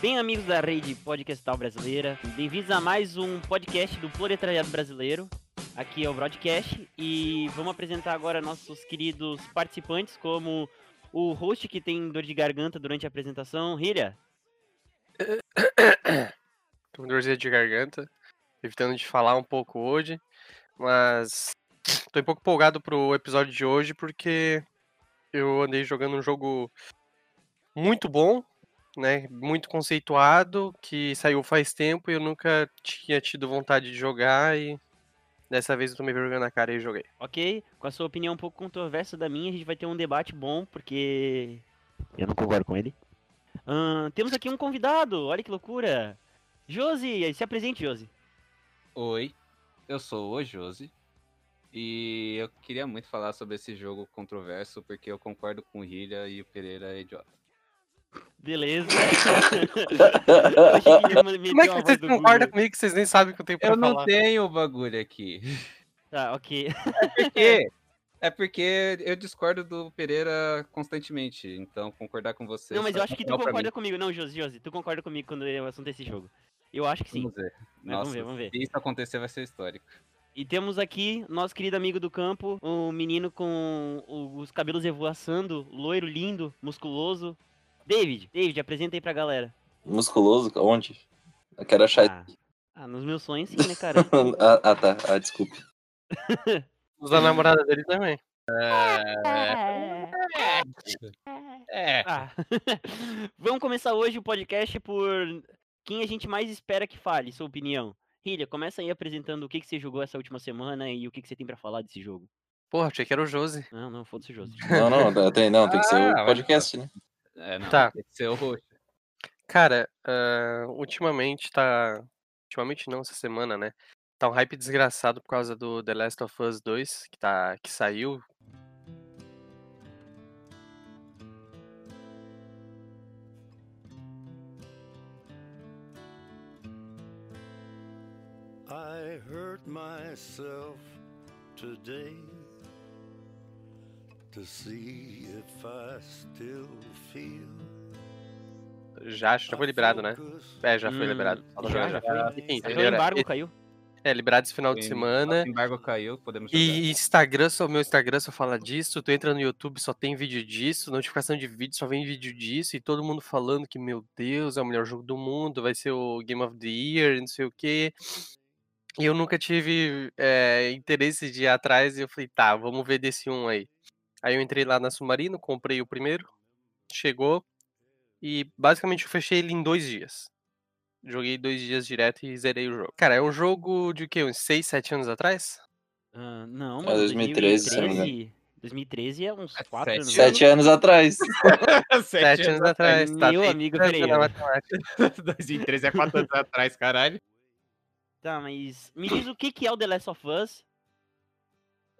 Bem, amigos da rede podcastal brasileira, bem-vindos a mais um podcast do Proletariado Brasileiro. Aqui é o Broadcast e vamos apresentar agora nossos queridos participantes, como o host que tem dor de garganta durante a apresentação, Hilha. Tô com dorzinha de garganta, evitando de falar um pouco hoje, mas tô um pouco empolgado pro episódio de hoje porque eu andei jogando um jogo muito bom, né? Muito conceituado, que saiu faz tempo e eu nunca tinha tido vontade de jogar e dessa vez eu tomei vergonha na cara e joguei. Ok, com a sua opinião um pouco controversa da minha, a gente vai ter um debate bom, porque eu não concordo com ele. Ahn, temos aqui um convidado, olha que loucura. Josi, se apresente, Josi. Oi, eu sou o Josi. E eu queria muito falar sobre esse jogo controverso, porque eu concordo com o Hilha e o Pereira é idiota. Beleza. Eu Como é que vocês concordam comigo que vocês nem sabem que eu tenho pra Eu não falar? tenho o bagulho aqui. Tá, ok. Por quê? É porque eu discordo do Pereira constantemente, então concordar com você. Não, mas eu é acho que tu concorda comigo. Não, Josi, Josi, tu concorda comigo quando é o assunto desse jogo. Eu acho que sim. Vamos ver. Nossa, vamos ver, vamos ver. se isso acontecer vai ser histórico. E temos aqui nosso querido amigo do campo, um menino com os cabelos revoaçando, loiro, lindo, musculoso. David, David, apresenta aí pra galera. Musculoso? Onde? Eu quero achar. Ah, ah, nos meus sonhos sim, né, cara? ah, ah, tá. Ah, desculpe. Os da namorada dele também. É. Ah. Vamos começar hoje o podcast por quem a gente mais espera que fale, sua opinião. Hilha, começa aí apresentando o que, que você jogou essa última semana e o que, que você tem pra falar desse jogo. Porra, achei que era o Josi. Não, não, foda-se, Josi. Não, não, tem, não, tem que ser Ah, o vai. podcast, né? É, não, Tá. tem que ser o roxo. Cara, ah, ultimamente tá. Ultimamente não, essa semana, né? Tá um hype desgraçado por causa do The Last of Us 2, que, tá... que saiu. I hurt myself today to see if I still feel. Já, já foi liberado, né? É, já foi Hum, liberado. Já, já foi. Enfim, Até o embargo esse- caiu. É, liberado esse final de O semana. embargo caiu, podemos jogar. E Instagram, só meu Instagram só fala disso. Tu entra no YouTube, só tem vídeo disso. Notificação de vídeo, só vem vídeo disso. E todo mundo falando que, meu Deus, é o melhor jogo do mundo. Vai ser o Game of the Year, não sei o quê. E eu nunca tive é, interesse de ir atrás. E eu falei, tá, vamos ver desse um aí. Aí eu entrei lá na Submarino, comprei o primeiro. Chegou. E basicamente eu fechei ele em dois dias. Joguei dois dias direto e zerei o jogo. Cara, é um jogo de o quê? Uns 6, 7 anos atrás? Ah, não, É, mano. 2013, se eu não me engano. 2013, 2013 é uns É 4 sete anos. Sete anos atrás. Sete anos atrás. Tá Meu amigo matemática. 2013 é 4 anos atrás, caralho. Tá, mas me diz o que, que é o The Last of Us?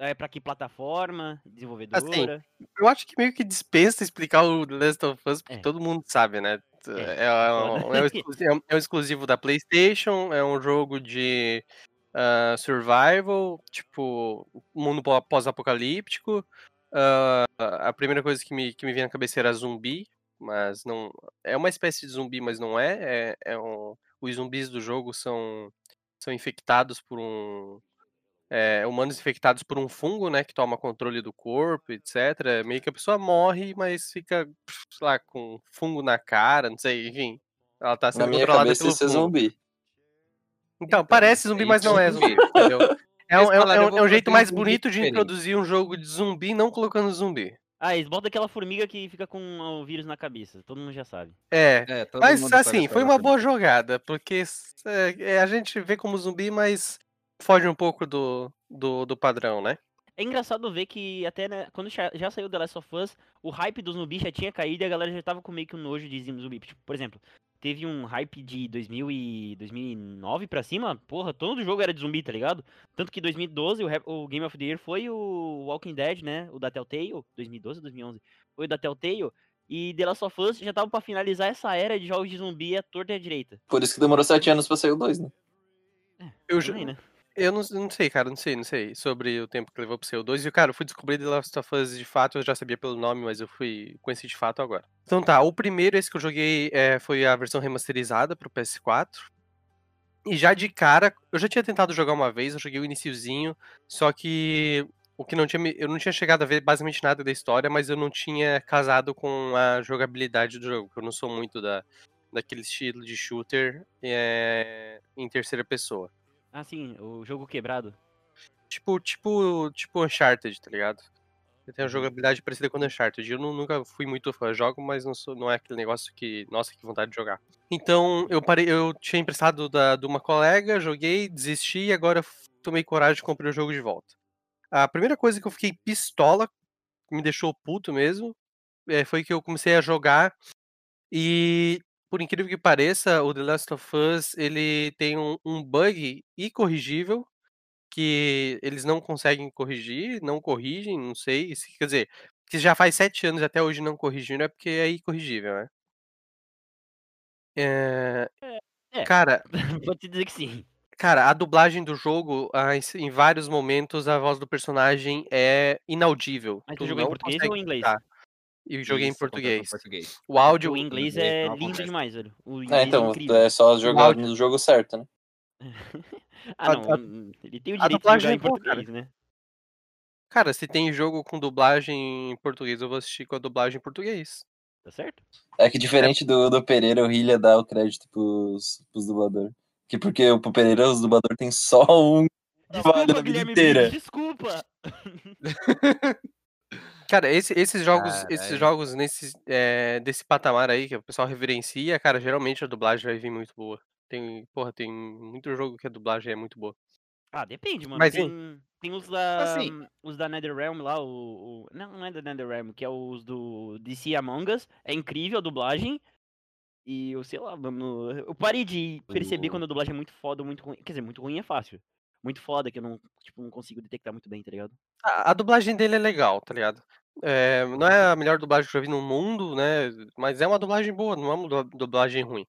É pra que plataforma? Desenvolvedora? Eu acho que meio que dispensa explicar o The Last of Us, porque É. todo mundo sabe, né? É, É, é um, foda. é um exclusivo, é um- é um exclusivo da PlayStation, é um jogo de ah, survival, tipo, mundo pó- pós-apocalíptico. Ah, a primeira coisa que me, que me vinha na cabeça era zumbi, mas não. É uma espécie de zumbi, mas não é. é, é um, os zumbis do jogo são, são infectados por um. É, humanos infectados por um fungo, né, que toma controle do corpo, etc. Meio que a pessoa morre, mas fica, sei lá, com fungo na cara, não sei, enfim. Ela tá Na sendo minha controlada cabeça pelo é fungo. zumbi. Então, parece zumbi, mas não é zumbi, entendeu? É um, é um- falaram, é eu um- vou é um jeito mais bonito de introduzir um jogo de zumbi não colocando zumbi. Ah, eles botam aquela formiga que fica com o vírus na cabeça. Todo mundo já sabe. É, É, todo mas assim, foi uma loucura. boa jogada, porque é, é, a gente vê como zumbi, mas foge um pouco do, do, do padrão, né? É engraçado ver que até né, quando já, já saiu The Last of Us, o hype dos zumbis já tinha caído e a galera já tava com meio que um nojo de zumbi. Tipo, por exemplo, teve um hype de 2000 e 2009 pra cima, porra, todo jogo era de zumbi, tá ligado? Tanto que 2012 o, o Game of the Year foi o Walking Dead, né? O da Telltale, 2012 ou 2011? Foi o da Telltale. E The Last of Us já tava pra finalizar essa era de jogos de zumbi à torta e à direita. Por isso que demorou sete anos pra sair o dois, né? Eu, jo- Também, né? Eu não, não sei, cara, não sei, não sei sobre o tempo que levou pro seu 2. E, cara, eu fui descobrir The Last of Us de fato, eu já sabia pelo nome, mas eu fui conheci de fato agora. Então tá, o primeiro, esse que eu joguei, é, foi a versão remasterizada pro PS4. E já de cara, eu já tinha tentado jogar uma vez, eu joguei o iniciozinho, só que o que não tinha, eu não tinha chegado a ver basicamente nada da história, mas eu não tinha casado com a jogabilidade do jogo, porque eu não sou muito da, daquele estilo de shooter é, em terceira pessoa. Ah, sim, o jogo quebrado. Tipo, tipo, tipo Uncharted, tá ligado? Eu tenho uma Uhum. jogabilidade parecida com Uncharted. Eu nu- nunca fui muito fã, jogo, mas não, sou, não é aquele negócio que, nossa, que vontade de jogar. Então, eu parei, eu tinha emprestado da, de uma colega, joguei, desisti e agora tomei coragem e comprei o jogo de volta. A primeira coisa que eu fiquei pistola, que me deixou puto mesmo, é, foi que eu comecei a jogar e, por incrível que pareça, o The Last of Us, ele tem um, um bug incorrigível que eles não conseguem corrigir, não corrigem, não sei. se- Quer dizer, que já faz sete anos até hoje não corrigiram, é porque é incorrigível, né? É, É. Cara, Vou te dizer que sim. cara, a dublagem do jogo, em, vários momentos, a voz do personagem é inaudível. Mas Tu tu jogou em português ou em inglês? escutar. E joguei em Isso, português. português. O áudio. O inglês é lindo acontece. demais, velho. O É, inglês é então, incrível. é só jogar áudio- no jogo certo, né? Ah, não. a- ele tem o direito de dublagem jogar é em cara. português, né? Cara, se tem jogo com dublagem em português, eu vou assistir com a dublagem em português. Tá certo? É que diferente do, do Pereira, o Hilha dá o crédito pros, pros dubladores. Que porque o pro Pereira os dubladores tem só um Desculpa, Guilherme inteira. Desculpa. Cara, esse- esses jogos, esses jogos nesse, é, desse patamar aí que o pessoal reverencia, cara, geralmente a dublagem vai vir muito boa. Tem, porra, tem muito jogo que a dublagem é muito boa. Ah, depende, mano. Mas, tem, tem os da. Assim. Os da NetherRealm lá, o, o- Não, não é da NetherRealm, que é os do DC Among Us. É incrível a dublagem. E eu sei lá, mano. Eu parei de perceber O- quando a dublagem é muito foda muito ruim. Quer dizer, muito ruim é fácil. Muito foda que eu não, tipo, não consigo detectar muito bem, tá ligado? A, a dublagem dele é legal, tá ligado? É, não é a melhor dublagem que eu já vi no mundo, né? Mas é uma dublagem boa, não é uma du- dublagem ruim.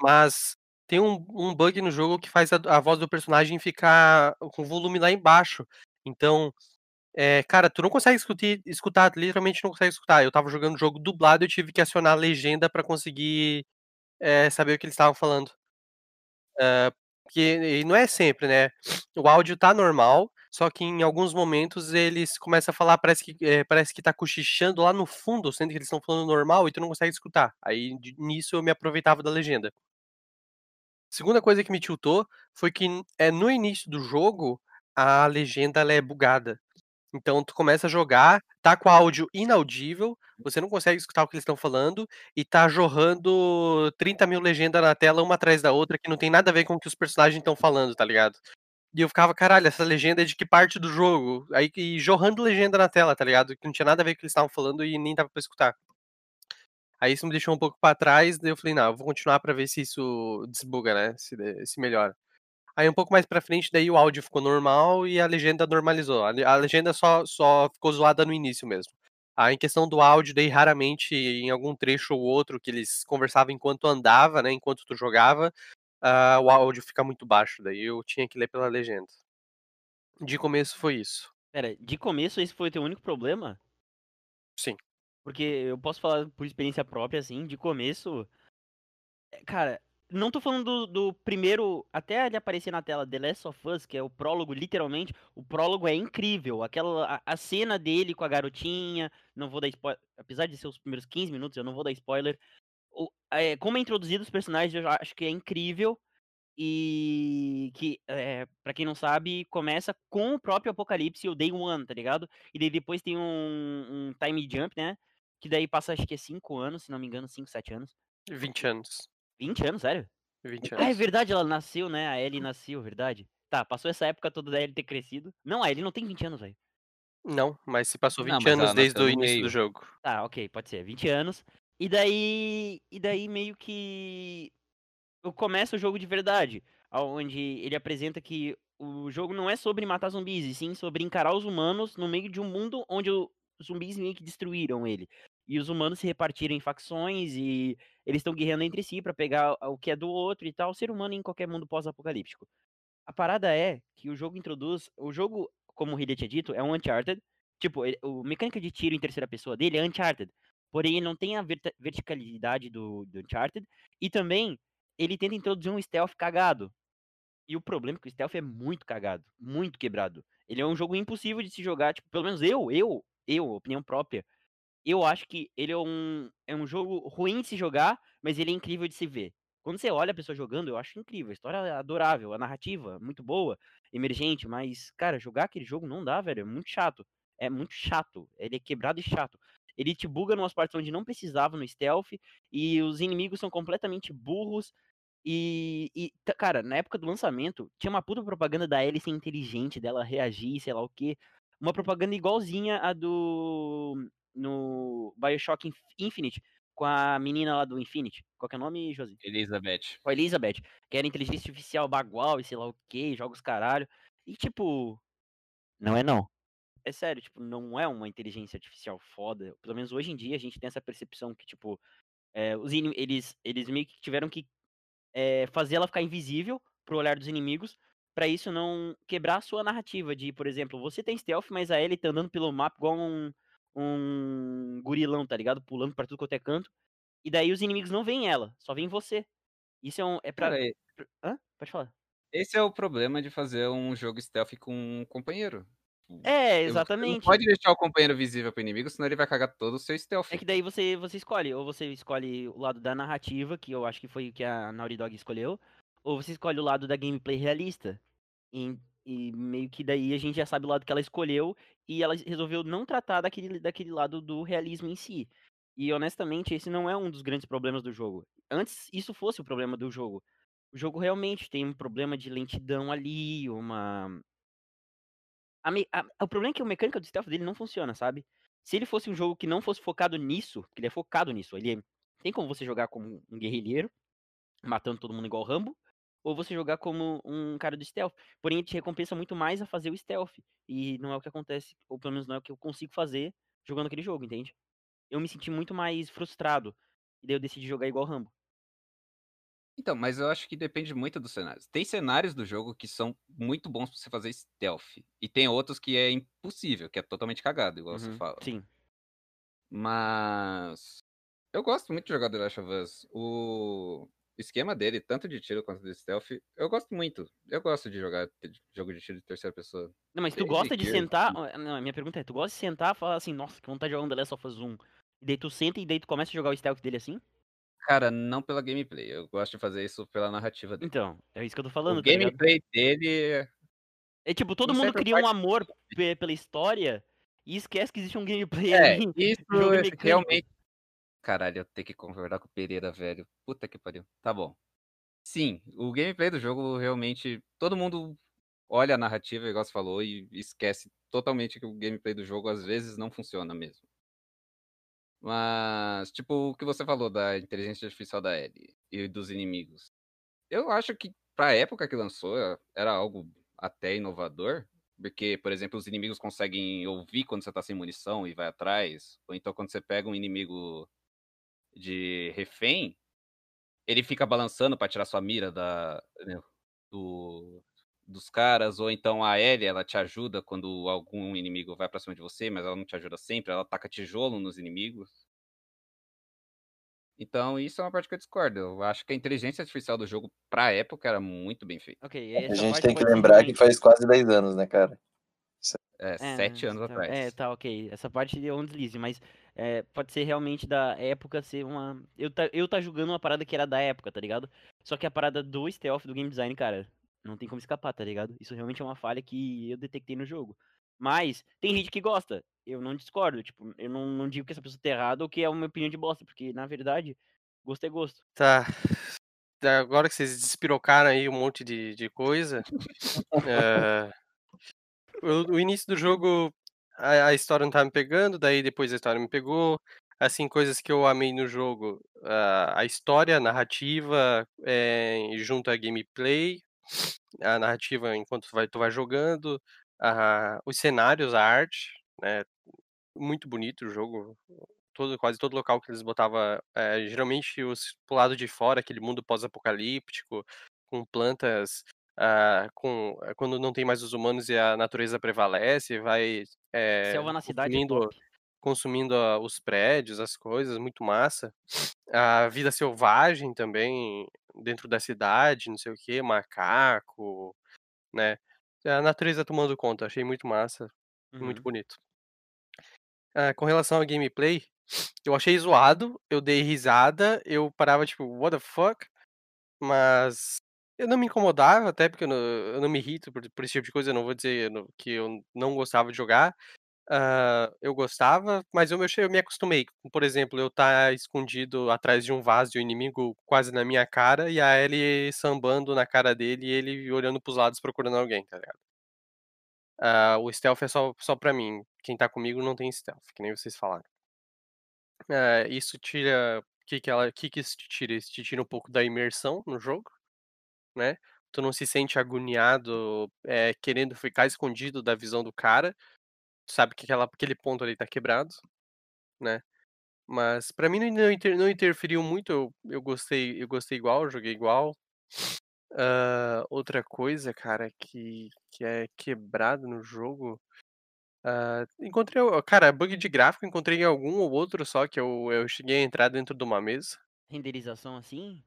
Mas tem um, um bug no jogo que faz a, a voz do personagem ficar com o volume lá embaixo. Então, é, cara, tu não consegue escutar, escutar, literalmente não consegue escutar. Eu tava jogando o jogo dublado e eu tive que acionar a legenda pra conseguir é, saber o que eles estavam falando. É, porque e não é sempre, né? O áudio tá normal, só que em alguns momentos eles começam a falar, parece que, é, parece que tá cochichando lá no fundo, sendo que eles estão falando normal e tu não consegue escutar. Aí nisso eu me aproveitava da legenda. Segunda coisa que me tiltou foi que é, no início do jogo a legenda é bugada. Então tu começa a jogar, tá com áudio inaudível, você não consegue escutar o que eles estão falando e tá jorrando 30 mil legendas na tela uma atrás da outra que não tem nada a ver com o que os personagens estão falando, tá ligado? E eu ficava, caralho, essa legenda é de que parte do jogo? Aí e jorrando legenda na tela, tá ligado? Que não tinha nada a ver com o que eles estavam falando e nem dava pra escutar. Aí isso me deixou um pouco pra trás, daí eu falei, não, eu vou continuar pra ver se isso desbuga, né? Se, se melhora. Aí um pouco mais pra frente, daí o áudio ficou normal e a legenda normalizou. A, le- a legenda só, só ficou zoada no início mesmo. Aí em questão do áudio, daí raramente em algum trecho ou outro que eles conversavam enquanto andava, né? Enquanto tu jogava, ah, o áudio fica muito baixo. Daí eu tinha que ler pela legenda. De começo foi isso. Pera, de começo esse foi o teu único problema? Sim. Porque eu posso falar por experiência própria, assim, de começo. é, Cara, não tô falando do, do primeiro. Até ele aparecer na tela The Last of Us, que é o prólogo, literalmente. O prólogo é incrível. Aquela. A, a cena dele com a garotinha. Não vou dar spoiler. Apesar de ser os primeiros 15 minutos, eu não vou dar spoiler. É, como é introduzido os personagens, eu acho que é incrível. E que, é, para quem não sabe, começa com o próprio Apocalipse, o Day One, tá ligado? E daí depois tem um, um time jump, né? Que daí passa, acho que é 5 anos, se não me engano, 5, 7 anos. 20 anos. 20 anos, sério? 20 Ah, é anos. verdade, ela nasceu, né? A Ellie nasceu, verdade. Tá, passou essa época toda da Ellie ter crescido. Não, a Ellie não tem 20 anos, velho. Não, mas se passou Não, 20 mas anos desde o início meio. do jogo. Tá, ok, pode ser, 20 anos. E daí. E daí meio que. eu começo o jogo de verdade. Onde ele apresenta que o jogo não é sobre matar zumbis, e sim sobre encarar os humanos no meio de um mundo onde os zumbis meio que destruíram ele. E os humanos se repartiram em facções e eles estão guerreando entre si pra pegar o que é do outro e tal. Ser humano em qualquer mundo pós-apocalíptico. a parada é que o jogo introduz. O jogo, como o Hideo tinha dito, é um Uncharted. Tipo, o mecânica de tiro em terceira pessoa dele é Uncharted. Porém, não tem a verta- verticalidade do, do Uncharted. E também, ele tenta introduzir um stealth cagado. E o problema é que o stealth é muito cagado. Muito quebrado. Ele é um jogo impossível de se jogar. Tipo, pelo menos eu, eu, eu, opinião própria. Eu acho que ele é um, é um jogo ruim de se jogar, mas ele é incrível de se ver. Quando você olha a pessoa jogando, eu acho incrível. A história é adorável, a narrativa muito boa, emergente, mas, cara, jogar aquele jogo não dá, velho. É muito chato. É muito chato. Ele é quebrado e chato. Ele te buga numas partes onde não precisava no stealth, e os inimigos são completamente burros. E, e, cara, na época do lançamento, tinha uma puta propaganda da Ellie ser inteligente, dela reagir, sei lá o quê. Uma propaganda igualzinha a do. No Bioshock Inf- Infinite, com a menina lá do Infinite. Qual que é o nome, Josi? Elizabeth. Com a Elizabeth, que era inteligência artificial bagual e sei lá o que, jogos caralho. E tipo. Não é não. É sério, tipo, não é uma inteligência artificial foda. Pelo menos hoje em dia a gente tem essa percepção que, tipo, é, os eles, eles meio que tiveram que é, fazer ela ficar invisível pro olhar dos inimigos, pra isso não quebrar a sua narrativa de, por exemplo, você tem stealth, mas a Ellie tá andando pelo mapa igual um, um gurilão, tá ligado? Pulando pra tudo quanto é canto. E daí os inimigos não veem ela, só veem você. Isso é um. É pra. Pra- Hã? Pode falar. esse é o problema de fazer um jogo stealth com um companheiro. É, Você não exatamente. pode deixar o companheiro visível pro inimigo, senão ele vai cagar todo o seu stealth. É que daí você, você escolhe, ou você escolhe o lado da narrativa, que eu acho que foi o que a Naughty Dog escolheu, ou você escolhe o lado da gameplay realista. E, e meio que daí a gente já sabe o lado que ela escolheu, e ela resolveu não tratar daquele, daquele lado do realismo em si. E honestamente, esse não é um dos grandes problemas do jogo. Antes isso fosse o problema do jogo. O jogo realmente tem um problema de lentidão ali, uma. A a- o problema é que a mecânica do stealth dele não funciona, sabe? Se ele fosse um jogo que não fosse focado nisso, que ele é focado nisso, ele é- tem como você jogar como um guerrilheiro, matando todo mundo igual Rambo, ou você jogar como um cara do stealth. Porém, ele te recompensa muito mais a fazer o stealth. E não é o que acontece, ou pelo menos não é o que eu consigo fazer jogando aquele jogo, entende? Eu me senti muito mais frustrado. E daí eu decidi jogar igual Rambo. Então, mas eu acho que depende muito dos cenários. Tem cenários do jogo que são muito bons pra você fazer stealth. E tem outros que é impossível, que é totalmente cagado, igual você Uhum, fala. Sim. Mas. Eu gosto muito de jogar The Last of Us. O esquema dele, tanto de tiro quanto de stealth, eu gosto muito. Eu gosto de jogar jogo de tiro de terceira pessoa. Não, mas tu gosta de eu- sentar. Não, minha pergunta é: tu gosta de sentar e falar assim, nossa, que vontade de jogar um The Last of Us 1. E daí tu senta e daí tu começa a jogar o stealth dele assim? Cara, não pela gameplay. Eu gosto de fazer isso pela narrativa dele. Então, é isso que eu tô falando, o tá ligado? gameplay dele. É tipo, todo mundo cria um amor pe- pela história e esquece que existe um gameplay É, ali. isso é realmente. Caralho, eu tenho que concordar com o Pereira, velho. Puta que pariu. Tá bom. Sim, o gameplay do jogo realmente. Todo mundo olha a narrativa, igual você falou, e esquece totalmente que o gameplay do jogo às vezes não funciona mesmo. Mas, tipo, o que você falou da inteligência artificial da Ellie e dos inimigos. Eu acho que pra época que lançou era algo até inovador. Porque, por exemplo, os inimigos conseguem ouvir quando você tá sem munição e vai atrás. Ou então quando você pega um inimigo de refém, ele fica balançando pra tirar sua mira da, do, dos caras. Ou então a Ellie, ela te ajuda quando algum inimigo vai pra cima de você, mas ela não te ajuda sempre. Ela taca tijolo nos inimigos. Então, isso é uma parte que eu discordo. Eu acho que a inteligência artificial do jogo, pra época, era muito bem feita. Ok, A essa gente parte tem que lembrar que faz quase 10 anos, né, cara? É, É, sete anos tá- atrás. É, tá, ok. Essa parte é um deslize, mas é, pode ser realmente da época ser uma. Eu tá, eu tá julgando uma parada que era da época, tá ligado? Só que a parada do stealth do game design, cara, não tem como escapar, tá ligado? Isso realmente é uma falha que eu detectei no jogo. Mas tem gente que gosta. Eu não discordo. Tipo, eu não, não digo que essa pessoa tá errada ou que é uma opinião de bosta, porque na verdade, gosto é gosto. Tá. Agora que vocês despirocaram aí um monte de, de coisa. o, o início do jogo, a, a história não tava me pegando, daí depois a história me pegou. Assim, coisas que eu amei no jogo. a a história, a narrativa, é, junto à gameplay. A narrativa enquanto tu vai, tu vai jogando. a- os cenários, a arte. Né, muito bonito o jogo todo, quase todo local que eles botavam, eh, geralmente os, pro lado de fora, aquele mundo pós-apocalíptico, com plantas ah, com, quando não tem mais os humanos e a natureza prevalece, vai é, Selva na cidade é consumindo, consumindo ah, os prédios, as coisas, muito massa. A vida selvagem também dentro da cidade, não sei o que, macaco, né? A natureza tomando conta, achei muito massa, muito Uhum. bonito. Ah, com relação ao gameplay, eu achei zoado, eu dei risada, eu parava tipo, what the fuck? Mas eu não me incomodava, até porque eu não, eu não me irrito por, por esse tipo de coisa, eu não vou dizer que eu não gostava de jogar. Ah, eu gostava, mas eu, me- eu me acostumei. Por exemplo, eu estar escondido atrás de um vaso e o inimigo quase na minha cara e a Ellie sambando na cara dele e ele olhando pros lados procurando alguém, tá ligado? Ah, o stealth é só, só pra mim. Quem tá comigo não tem stealth, que nem vocês falaram. Ah, isso tira. O que, que, ela, que, que isso te tira? Isso te tira um pouco da imersão no jogo, né? Tu não se sente agoniado, é, querendo ficar escondido da visão do cara. Sabe que aquela, aquele ponto ali tá quebrado, né? Mas pra mim não, inter- não interferiu muito, eu, eu gostei, eu gostei igual, eu joguei igual. Ah, outra coisa, cara, que, que é quebrado no jogo. ah, encontrei, cara, bug de gráfico, encontrei em algum ou outro só que eu, eu cheguei a entrar dentro de uma mesa. Renderização assim?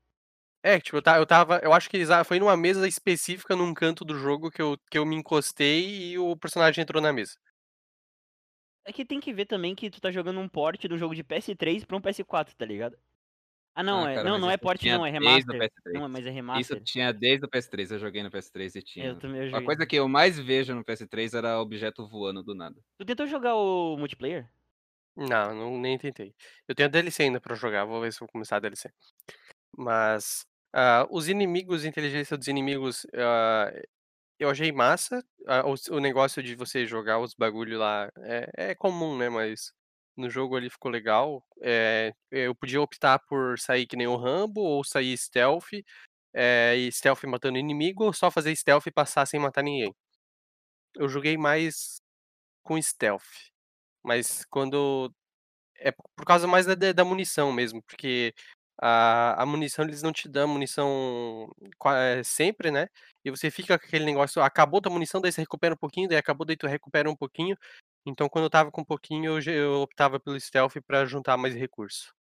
É, tipo, eu ta- eu tava. Eu acho que eles, foi numa mesa específica num canto do jogo que eu, que eu me encostei e o personagem entrou na mesa. É que tem que ver também que tu tá jogando um port do jogo de PS3 pra um PS4, tá ligado? Ah, não, Ah, é, cara, não, não é isso port não, é desde o remaster. PS3. Não, mas é Isso remaster. tinha desde o PS3, eu joguei no PS3 e tinha. Eu também eu A joguei. coisa que eu mais vejo no PS3 era objeto voando do nada. Tu tentou jogar o multiplayer? Não, não, nem tentei. Eu tenho a DLC ainda pra jogar, vou ver se vou começar a DLC. Mas ah, os inimigos, a inteligência dos inimigos, ah, eu achei massa. O, o negócio de você jogar os bagulho lá é, é comum, né? Mas no jogo ali ficou legal. É, eu podia optar por sair que nem o Rambo, ou sair stealth, é, e stealth matando inimigo, ou só fazer stealth e passar sem matar ninguém. Eu joguei mais com stealth. Mas quando é por causa mais da da munição mesmo, porque a, a munição eles não te dão munição é, sempre, né? E você fica com aquele negócio, acabou tua munição, daí você recupera um pouquinho, daí acabou, daí tu recupera um pouquinho. Então quando eu tava com um pouquinho, eu, eu optava pelo stealth pra juntar mais recurso,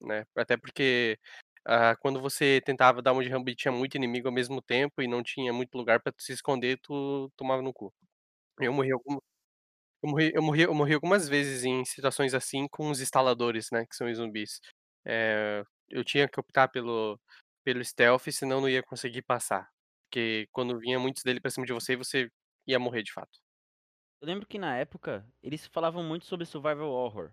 né? Até porque ah, quando você tentava dar uma de rambo e tinha muito inimigo ao mesmo tempo e não tinha muito lugar tu se esconder, tu tomava no cu. Eu morri algum- eu morri, eu morri, eu morri algumas vezes em situações assim com os instaladores, né? Que são os zumbis. É, eu tinha que optar pelo, pelo stealth, senão não ia conseguir passar. Porque quando vinha muitos dele pra cima de você, você ia morrer de fato. Eu lembro que na época eles falavam muito sobre survival horror.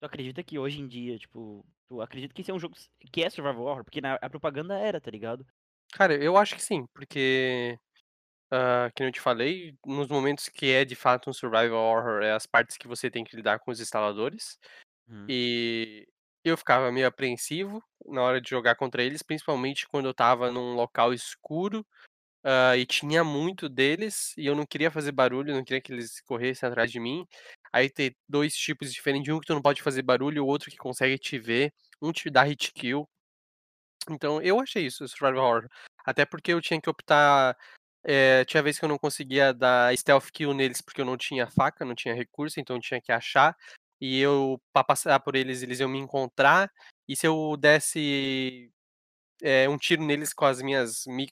Tu acredita que hoje em dia, tipo, tu acredita que esse é um jogo que é survival horror? Porque na, a propaganda era, tá ligado? Cara, eu acho que sim, porque. ah, que eu te falei, nos momentos que é de fato um survival horror, é as partes que você tem que lidar com os instaladores. Uhum. E eu ficava meio apreensivo na hora de jogar contra eles, principalmente quando eu tava num local escuro ah, e tinha muito deles e eu não queria fazer barulho, não queria que eles corressem atrás de mim. Aí ter dois tipos diferentes, um que tu não pode fazer barulho o outro que consegue te ver, um te dá hit kill. Então eu achei isso, Survival Horror. Até porque eu tinha que optar. eh, tinha vez que eu não conseguia dar stealth kill neles porque eu não tinha faca, não tinha recurso, então eu tinha que achar. E eu, pra passar por eles, eles iam me encontrar. E se eu desse eh, um tiro neles com as minhas mi-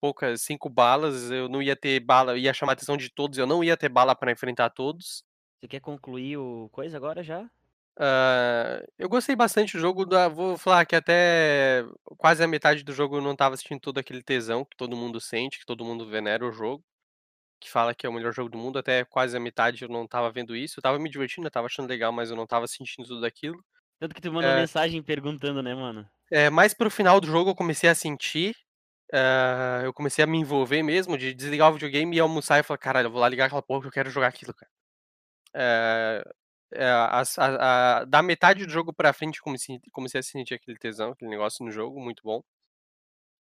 poucas cinco balas, eu não ia ter bala, ia chamar a atenção de todos, eu não ia ter bala pra enfrentar todos. Você quer concluir o coisa agora já? Ah, eu gostei bastante do jogo, da- vou falar que até quase a metade do jogo eu não tava sentindo todo aquele tesão que todo mundo sente, que todo mundo venera o jogo, que fala que é o melhor jogo do mundo, até quase a metade eu não tava vendo isso, eu tava me divertindo, eu tava achando legal, mas eu não tava sentindo tudo aquilo. Tanto que tu mandou É. mensagem perguntando, né, mano? É, mais pro final do jogo eu comecei a sentir, ah, eu comecei a me envolver mesmo, de desligar o videogame e almoçar e falar, caralho, eu vou lá ligar aquela porra que eu quero jogar aquilo, cara. É, é, as- a- a- da metade do jogo pra frente comecei, comecei a sentir aquele tesão, aquele negócio no jogo, muito bom.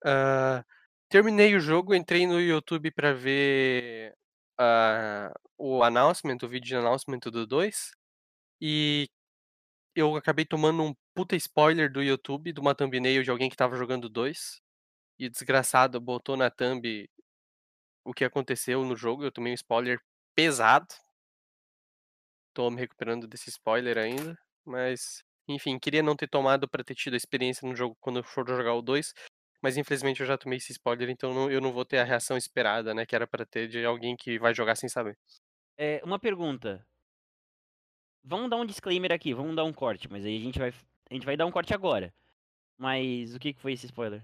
Ah, terminei o jogo, entrei no YouTube pra ver ah, o announcement, o vídeo de announcement do 2, e eu acabei tomando um puta spoiler do YouTube, de uma thumbnail de alguém que tava jogando 2, e o desgraçado botou na thumb o que aconteceu no jogo. Eu tomei um spoiler pesado. Tô me recuperando desse spoiler ainda. Mas, enfim, queria não ter tomado pra ter tido a experiência no jogo quando for jogar o 2. Mas infelizmente eu já tomei esse spoiler, então não- eu não vou ter a reação esperada, né? Que era pra ter de alguém que vai jogar sem saber. É, uma pergunta. Vamos dar um disclaimer aqui, vamos dar um corte, mas aí a gente vai, a gente vai dar um corte agora. Mas o que que foi esse spoiler?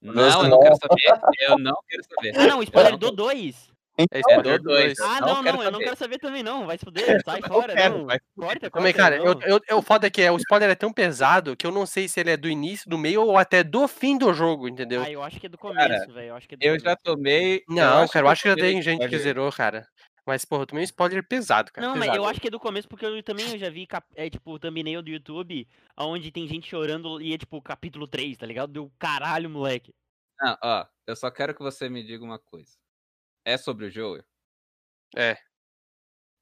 Não, eu não quero saber. Eu não quero saber. Ah, não, o spoiler não do 2. É É spoiler do do dois. 2. Ah, não não, quero não, eu não quero saber também não, vai se fuder, sai fora, quero, não. vai Corta, Também, corta, cara, eu, não. eu, eu, o foda é que é, o spoiler é tão pesado que eu não sei se ele é do início, do meio ou até do fim do jogo, entendeu? Ah, eu acho que é do começo, velho, eu acho que é do Eu começo. já tomei. Não, cara, eu acho que já tem gente que zerou, cara. Mas, porra, eu tomei um spoiler pesado, cara. Não, mas pesado. eu acho que é do começo, porque eu também eu já vi, é, tipo, thumbnail do YouTube, onde tem gente chorando e é, tipo, capítulo 3, tá ligado? Deu caralho, moleque. Não, ó, eu só quero que você me diga uma coisa. É sobre o Joel? É.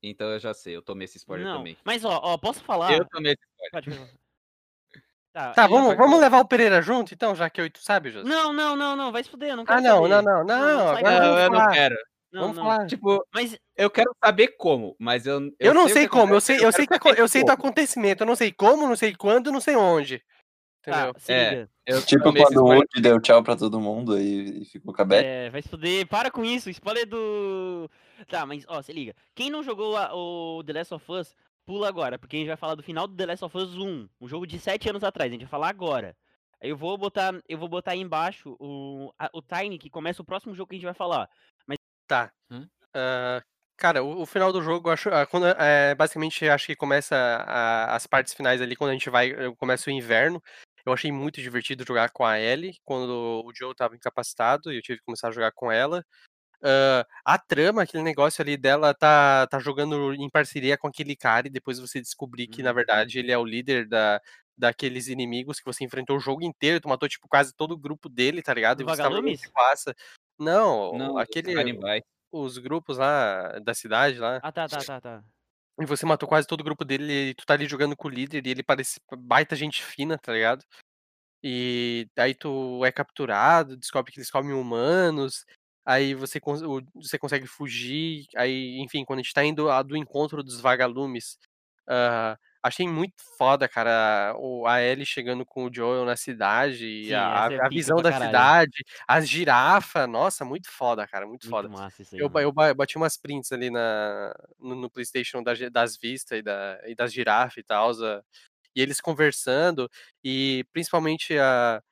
Então eu já sei, eu tomei esse spoiler não, também. mas ó, ó, posso falar? Eu tomei esse spoiler. Pode. Tá, Tá, vamos, vamos levar o Pereira junto, então, já que eu, tu sabe, José? Não, não, não, não, vai se fuder, eu não quero Ah, não, não, não, não, agora. Não, vamos eu não quero. Não, Vamos não. falar. Tipo, Mas, eu quero saber como, mas eu. Eu, não o sei que como, eu sei, eu sei, que, eu sei do acontecimento, eu não sei como, não sei quando, não sei onde. Entendeu? tá, se É. liga. Eu Tipo quando o spoiler. Woody deu tchau pra todo mundo aí e ficou com a Beth. É, vai se fuder, para com isso, spoiler do... Tá, mas, ó, se liga. Quem não jogou a- o The Last of Us, pula agora, porque a gente vai falar do final do The Last of Us 1, um jogo de 7 anos atrás, a gente vai falar agora. Aí eu vou botar, eu vou botar aí embaixo o, a- o time que começa o próximo jogo que a gente vai falar. Tá. Hum? Ah, cara, o, o final do jogo, eu acho, ah, quando, é, basicamente, acho que começa a- as partes finais ali, quando a gente vai, começa o inverno. Eu achei muito divertido jogar com a Ellie, quando o Joe tava incapacitado e eu tive que começar a jogar com ela. Ah, a trama, aquele negócio ali dela tá, tá jogando em parceria com aquele cara e depois você descobrir que, na Uhum. verdade, ele é o líder da, daqueles inimigos que você enfrentou o jogo inteiro, tu matou, tipo, quase todo o grupo dele, tá ligado? Do E você tava de passa. Não, Não, aquele os grupos lá da cidade lá. Ah, tá, tá, tá, tá. E você matou quase todo o grupo dele e tu tá ali jogando com o líder e ele parece baita gente fina, tá ligado? E aí tu é capturado, descobre que eles comem humanos, aí você, você consegue fugir, aí, enfim, quando a gente tá indo a- do encontro dos vagalumes, ah, achei muito foda, cara, o, a Ellie chegando com o Joel na cidade, Sim, a, é a visão da cidade, as girafas, nossa, muito foda, cara, muito Muito foda. massa isso aí. Eu, eu ba- bati umas prints ali na, no, no PlayStation da gi- das vistas e, da, e das girafas e tal, e eles conversando, e principalmente a.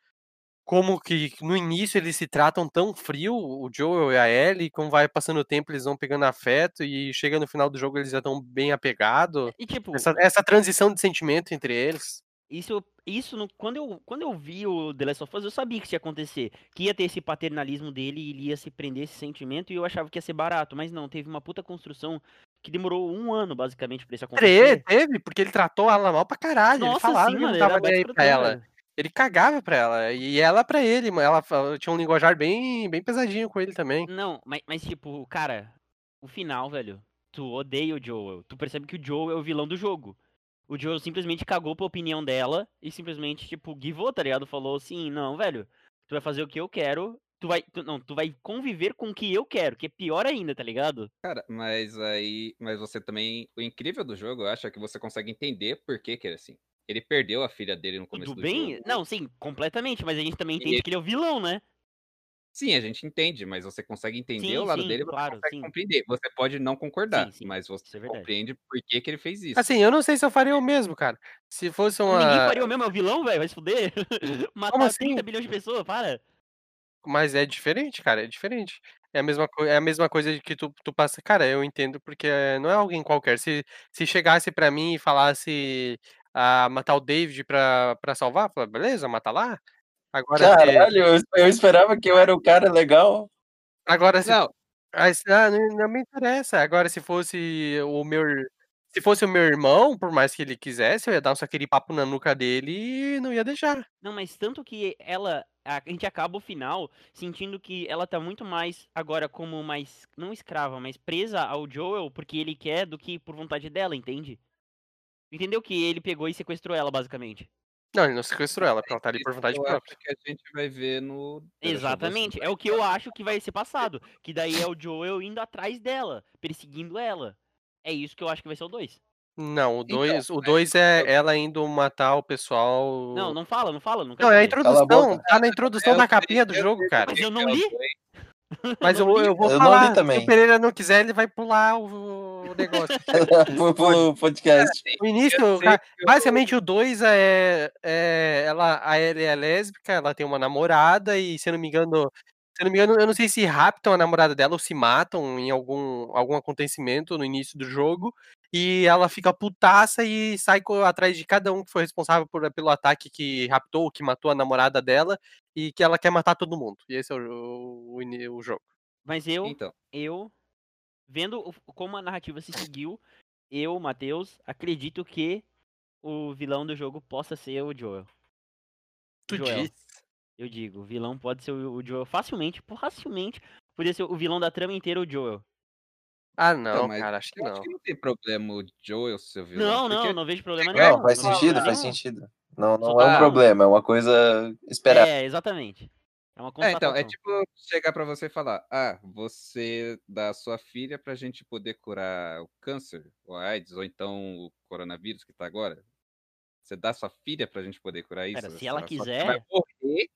Como que no início eles se tratam tão frio, o Joel e a Ellie, e como vai passando o tempo eles vão pegando afeto, e chega no final do jogo eles já estão bem apegados. E tipo, Essa, essa transição de sentimento entre eles. Isso, isso quando, eu, quando eu vi o The Last of Us, eu sabia que isso ia acontecer. Que ia ter esse paternalismo dele e ele ia se prender esse sentimento e eu achava que ia ser barato. Mas não, teve uma puta construção que demorou um ano, basicamente, pra isso acontecer. Teve, porque ele tratou ela mal pra caralho. ele Nossa, falava sim, que não ele tava nem aí pra ela. Ele cagava pra ela. E ela pra ele, mano. Ela tinha um linguajar bem, bem pesadinho com ele também. Não, mas, mas tipo, cara, o final, velho, tu odeia o Joel. Tu percebe que o Joel é o vilão do jogo. O Joel simplesmente cagou pra opinião dela e simplesmente, tipo, givou, tá ligado? Falou assim, não, velho, tu vai fazer o que eu quero, tu vai. tu- não, tu vai conviver com o que eu quero, que é pior ainda, tá ligado? Cara, mas aí. Mas você também. O incrível do jogo, eu acho, é que você consegue entender por que, que ele é assim. Ele perdeu a filha dele no começo Tudo do bem? jogo. Não, sim, completamente, mas a gente também entende ele- que ele é o vilão, né? Sim, a gente entende, mas você consegue entender Sim, o lado sim, dele, você claro, consegue sim. compreender. Você pode não concordar, Sim, sim, mas você é compreende por que, que ele fez isso. Assim, eu não sei se eu faria o mesmo, cara. Se fosse uma. Ninguém faria o mesmo, é o vilão, velho, vai se fuder. Matar assim? 30 bilhões de pessoas, para. Mas é diferente, cara, é diferente. É a mesma, co- é a mesma coisa de que tu, tu passa. Cara, eu entendo porque não é alguém qualquer. Se, se chegasse pra mim e falasse a matar o David pra, pra salvar, falava, beleza, mata lá. Agora, se, Caralho, eu, eu esperava que eu era o cara legal. agora se, Não, ah, não, não me interessa. Agora, se fosse o meu. Se fosse o meu irmão, por mais que ele quisesse, eu ia dar só aquele papo na nuca dele e não ia deixar. Não, mas tanto que ela. A gente acaba o final sentindo que ela tá muito mais agora como mais. Não escrava, mas presa ao Joel porque ele quer do que por vontade dela, entende? Entendeu que ele pegou e sequestrou ela, basicamente. Não, ele não sequestrou ela, porque ela tá ali por vontade eu própria. acho que a gente vai ver no. Exatamente. É o que eu acho que vai ser passado. Que daí é o Joel indo atrás dela, perseguindo ela. É isso que eu acho que vai ser o 2. Não, o Então, 2 o mas- dois é ela indo matar o pessoal. Não, não fala, não fala. Não, Não, é a introdução. Tá na introdução da capinha do eu jogo, cara. Mas eu não é o li. Mas eu, não eu vou Eu não li falar. Se também. o Pereira não quiser, ele vai pular o, o negócio. pro, pro podcast. No início, eu- basicamente o 2 é, é. Ela, a Ellie é lésbica, ela tem uma namorada e, se eu não me engano. Se eu não me engano, eu não sei se raptam a namorada dela ou se matam em algum, algum acontecimento no início do jogo. E ela fica putaça e sai atrás de cada um que foi responsável por- pelo ataque que raptou, que matou a namorada dela, e que ela quer matar todo mundo. E esse é o, o, o jogo. Mas eu, Então, eu, vendo como a narrativa se seguiu, eu, Matheus, acredito que o vilão do jogo possa ser o Joel. Tu Joel. diz? Eu digo, o vilão pode ser o Joel facilmente, facilmente, podia ser o vilão da trama inteira o Joel. Ah, não, mas cara, acho que não. acho que não tem problema o Joel ser o vilão. Não, não, porque- não vejo problema Não, nenhum. Não, faz vejo sentido, faz nenhum. sentido. Não, não Só é um tá- problema, é uma coisa esperada. É, exatamente. É uma É, então, é constatação. tipo chegar pra você e falar: ah, você dá a sua filha pra gente poder curar o câncer, o AIDS, ou então o coronavírus que tá agora. Você dá sua filha pra gente poder curar isso? Pera, se ela quiser- Vai morrer.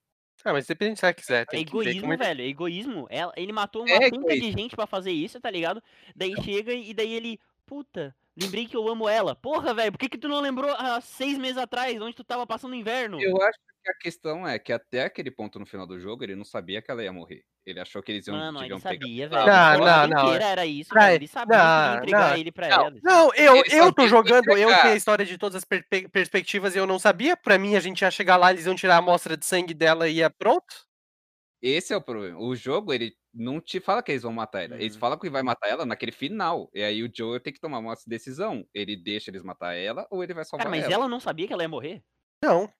Ah, mas depende se ela quiser. É Tem que ver egoísmo, velho, é egoísmo. Ela- ele matou uma É egoísmo. de gente pra fazer isso, tá ligado? Daí chega e daí ele, puta, lembrei que eu amo ela. Porra, velho, por que que tu não lembrou há seis meses atrás, onde tu tava passando inverno? Eu acho que a questão é que até aquele ponto no final do jogo ele não sabia que ela ia morrer. Ele achou que eles iam, Mano, ele sabia, velho. não, não, não. era isso, Pra- velho. Ele sabia que não, ia entregar não, ele pra não. ela. Não, eu, eu tô jogando, eu tenho a história de todas as per- perspectivas e eu não sabia. Pra mim, a gente ia chegar lá, eles iam tirar a amostra de sangue dela e ia pronto. Esse é o problema. O jogo, ele não te fala que eles vão matar ela. Eles Uhum. falam que vai matar ela naquele final. E aí o Joel tem que tomar uma decisão. Ele deixa eles matar ela ou ele vai salvar Cara, mas ela. ela não sabia que ela ia morrer? Não.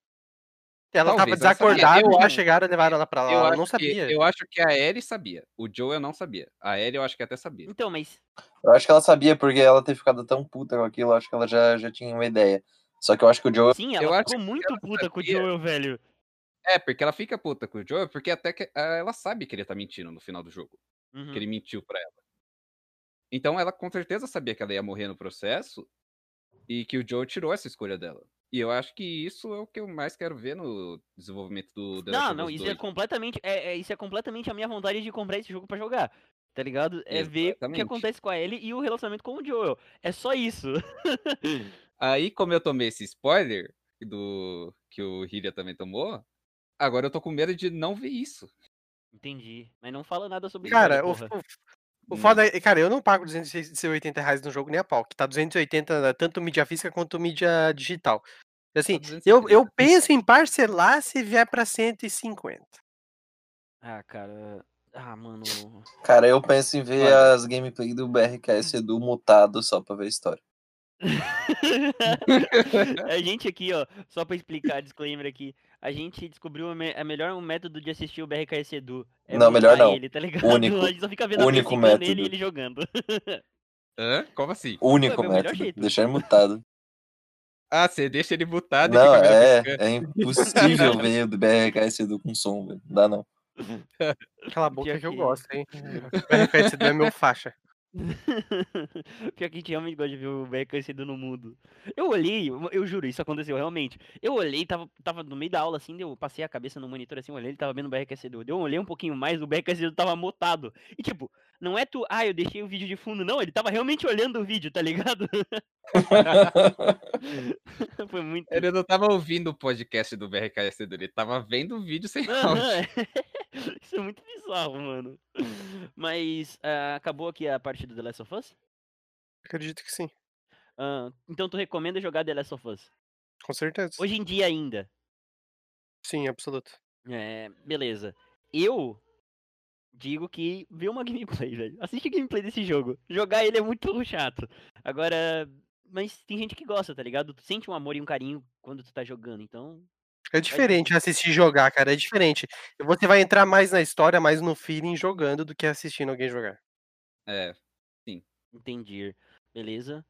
Ela Talvez tava ela sabia. desacordada Eu e já acho- chegaram e levaram ela pra lá. Eu Ela não que- sabia. eu acho que a Ellie sabia. O Joel não sabia. A Ellie eu acho que até sabia. Então, mas Eu acho que ela sabia, porque ela ter ficado tão puta com aquilo, eu acho que ela já, já tinha uma ideia. Só que eu acho que o Joe. sim, Eu ela acho ficou que muito ela puta com o sabia. Joel, velho. É, porque ela fica puta com o Joel, porque até que ah, ela sabe que ele tá mentindo no final do jogo. Uhum. Que ele mentiu pra ela. Então ela com certeza sabia que ela ia morrer no processo e que o Joel tirou essa escolha dela. E eu acho que isso é o que eu mais quero ver no desenvolvimento do The Não, não, isso 2. é completamente. É, é- isso é completamente a minha vontade de comprar esse jogo pra jogar. Tá ligado? É ver o que Exatamente. acontece com a Ellie e o relacionamento com o Joel. É só isso. Aí, como eu tomei esse spoiler do que o Hylia também tomou, agora eu tô com medo de não ver isso. Entendi. Mas não fala nada sobre Cara, isso. o, o, o foda é, cara, eu não pago 280 reais no jogo nem a pau, que tá 280 tanto mídia física quanto mídia digital. Assim, Tá eu, 250. eu penso em parcelar se vier pra 150. Ah, cara. Ah, mano. Cara, eu penso em ver Olha. as gameplay do BRKS Edu mutado só pra ver a história. a gente aqui, ó, só pra explicar, disclaimer aqui. A gente descobriu a, me- a melhor método de assistir o BRKS Edu. É Não, melhor não. Ele, tá ligado? Único. A gente só fica vendo Único método. nele e ele jogando. Hã? Como assim? Único método. Deixar ele mutado. Ah, você deixa ele mutado Não, e é, é impossível ver o BRKS Edu com som, velho. Não dá não. Cala a boca Pior que eu que- gosto, hein? O RPS é meu faixa. Pior que a gente realmente gosta de ver o BRKS Edu no mundo. Eu olhei, eu, juro, isso aconteceu realmente. Eu olhei, tava, tava no meio da aula assim, eu passei a cabeça no monitor assim, olhei, ele tava vendo o BRKS Edu. Daí Eu olhei um pouquinho mais, o BRKS Edu tava mutado. E tipo, não é tu, ah, eu deixei o vídeo de fundo, não, ele tava realmente olhando o vídeo, tá ligado? Foi muito. Ele não tava ouvindo o podcast do BRKS dele, ele tava vendo o vídeo sem Aham, áudio. Isso é muito bizarro, mano. Mas ah, acabou aqui a parte do The Last of Us? Acredito que sim, Ah, então tu recomenda jogar The Last of Us? com certeza. Hoje em dia ainda. Sim, absoluto. É, beleza. Eu digo que vê uma gameplay, velho. Assiste a gameplay desse jogo. Jogar ele é muito chato. Agora, mas tem gente que gosta, tá ligado? Tu sente um amor e um carinho quando tu tá jogando, então. É diferente assistir jogar, cara, é diferente. Você vai entrar mais na história, mais no feeling jogando do que assistindo alguém jogar. É, Entendi. Beleza.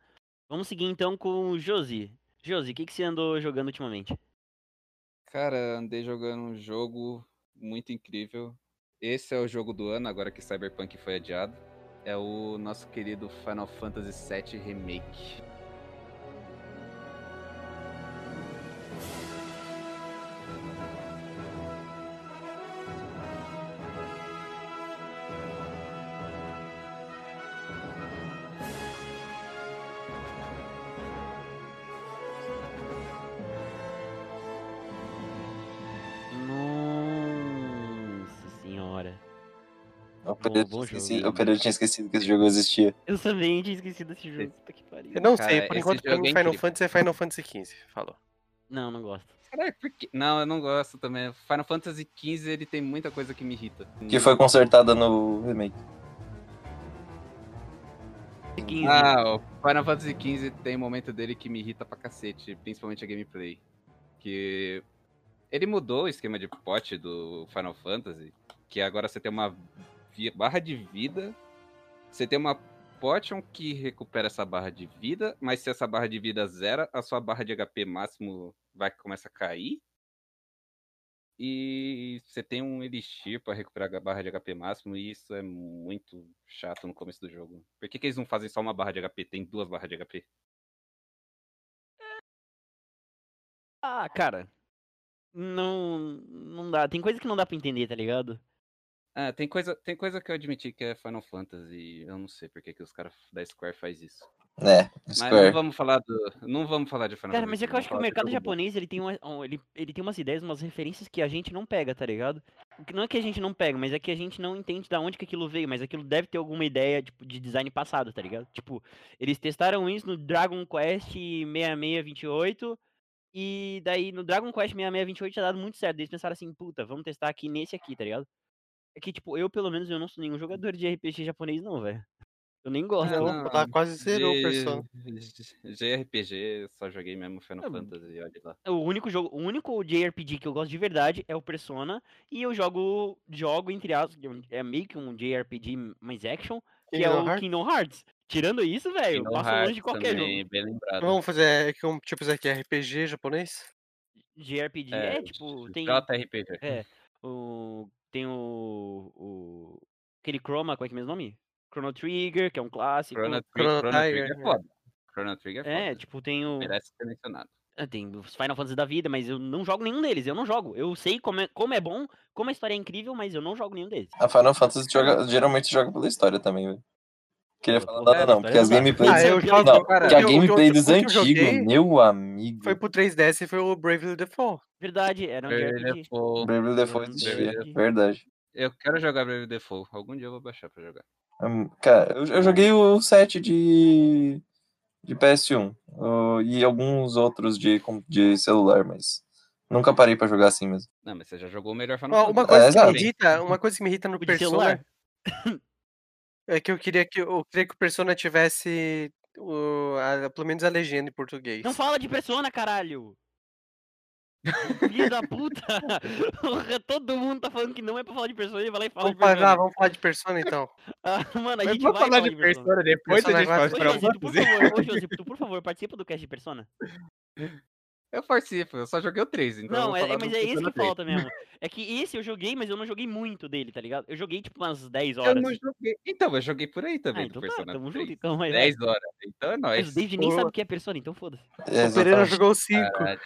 Vamos seguir então com o Josi. Josi, o que, que você andou jogando ultimamente? Cara, andei jogando um jogo muito incrível. Esse é o jogo do ano, agora que Cyberpunk foi adiado. É o nosso querido Final Fantasy VII Remake. Bom tinha jogo. esquecido, o Pereira tinha esquecido que esse jogo existia. Eu também tinha esquecido desse jogo. Puta que pariu. Eu não Cara, sei, por esse enquanto pra mim é Final incrível. Fantasy é Final Fantasy XV. Falou. Não, não gosto. Caralho, por quê? Não, eu não gosto também. Final Fantasy XV, ele tem muita coisa que me irrita. Que foi consertada no remake. 15. Ah, o Final Fantasy XV tem momento dele que me irrita pra cacete, principalmente a gameplay. Que ele mudou o esquema de pote do Final Fantasy, que agora você tem uma barra de vida, você tem uma potion que recupera essa barra de vida, mas se essa barra de vida zera, a sua barra de HP máximo vai começa a cair. E você tem um elixir pra recuperar a barra de HP máximo, e isso é muito chato no começo do jogo. Por que, que eles não fazem só uma barra de HP? Tem duas barras de HP. Ah, cara. Não. Não dá. Tem coisa que não dá pra entender, tá ligado? Ah, tem coisa, tem coisa que eu admiti que é Final Fantasy. Eu não sei por que, que os caras da Square faz isso. É, Mas não Square. vamos falar do. Não vamos falar de Final Cara, Fantasy. mas é que eu acho que o mercado japonês, ele tem, uma, um- ele, ele tem umas ideias, umas referências que a gente não pega, tá ligado? Não é que a gente não pega, mas é que a gente não entende da onde que aquilo veio, mas aquilo deve ter alguma ideia, tipo, de design passado, tá ligado? Tipo, eles testaram isso no Dragon Quest 6628, e daí no Dragon Quest 6628 tinha dado muito certo, eles pensaram assim, puta, vamos testar aqui nesse aqui, tá ligado? É que, tipo, eu, pelo menos, eu não sou nenhum jogador de RPG japonês, não, velho. Eu nem gosto. Ah, Não, não, lá quase zerou o Persona. JRPG, só joguei mesmo Final Ah, Fantasy, olha lá. O único jogo, o único JRPG que eu gosto de verdade é o Persona e eu jogo jogo entre aspas, que é é meio que um JRPG mais action, que é Kingdom o Hearts? Kingdom Hearts. Tirando isso, velho, Kingdom passo longe de Hearts qualquer também, jogo. bem lembrado. Vamos fazer é, que um, tipo isso aqui, RPG japonês? JRPG é, tipo, tem JRPG. é, o tem o, o aquele Chroma, qual é que é o mesmo nome? Chrono Trigger, que é um clássico. Chrono, Chrono Chrono Trigger Trigger, é foda. Chrono Trigger é foda. É, tipo, tem o Merece ser mencionado. Ah, Tem os Final Fantasy da vida, mas eu não jogo nenhum deles. Eu não jogo. Eu sei como é, como é bom, como a história é incrível, mas eu não jogo nenhum deles. A Final Fantasy joga- geralmente joga pela história também, velho. Queria falar nada é, não, porque as gameplays. Ah, eu Não, jogo. Não, cara, porque a eu- gameplay dos antigos, meu amigo. Foi pro 3DS e foi o Bravely Default. Verdade, era um Bravely. Default. Bravely Default existia, verdade. Eu quero jogar Bravely Default. Algum dia eu vou baixar pra jogar. Hum, Cara, eu, eu joguei o set de, de PS1 uh, e alguns outros de, de celular, mas nunca parei pra jogar assim mesmo. Não, mas você já jogou o melhor Final Fantasy. uma coisa É, que me irrita, uma coisa que me irrita no O Persona celular? é que eu queria que eu queria que o Persona tivesse o, a- pelo menos a legenda em português. Não fala de Persona, caralho! Filho da puta! Porra, Todo mundo tá falando que não é pra falar de Persona e vai lá e fala Vamos de falar, Persona. vamos falar de Persona então. Ah, mano, a Mas gente vamos vai falar de Persona. Persona depois Persona a gente fala de Ô, Josito, por favor, ô, Josito, tu, por favor, participa do cast de Persona. Eu participo, eu só joguei o 3, então eu Não, vou é, é- mas é esse que 3. falta mesmo. É que esse eu joguei, mas eu não joguei muito dele, tá ligado? Eu joguei tipo umas 10 Eu horas. não joguei. Então, eu joguei por aí Ah, também então do tá, Persona tamo 3. junto então, mas, 10 horas. Então é mas nóis. o David nem sabe o que é Persona, então foda-se. É, O Pereira jogou o 5. Caralho.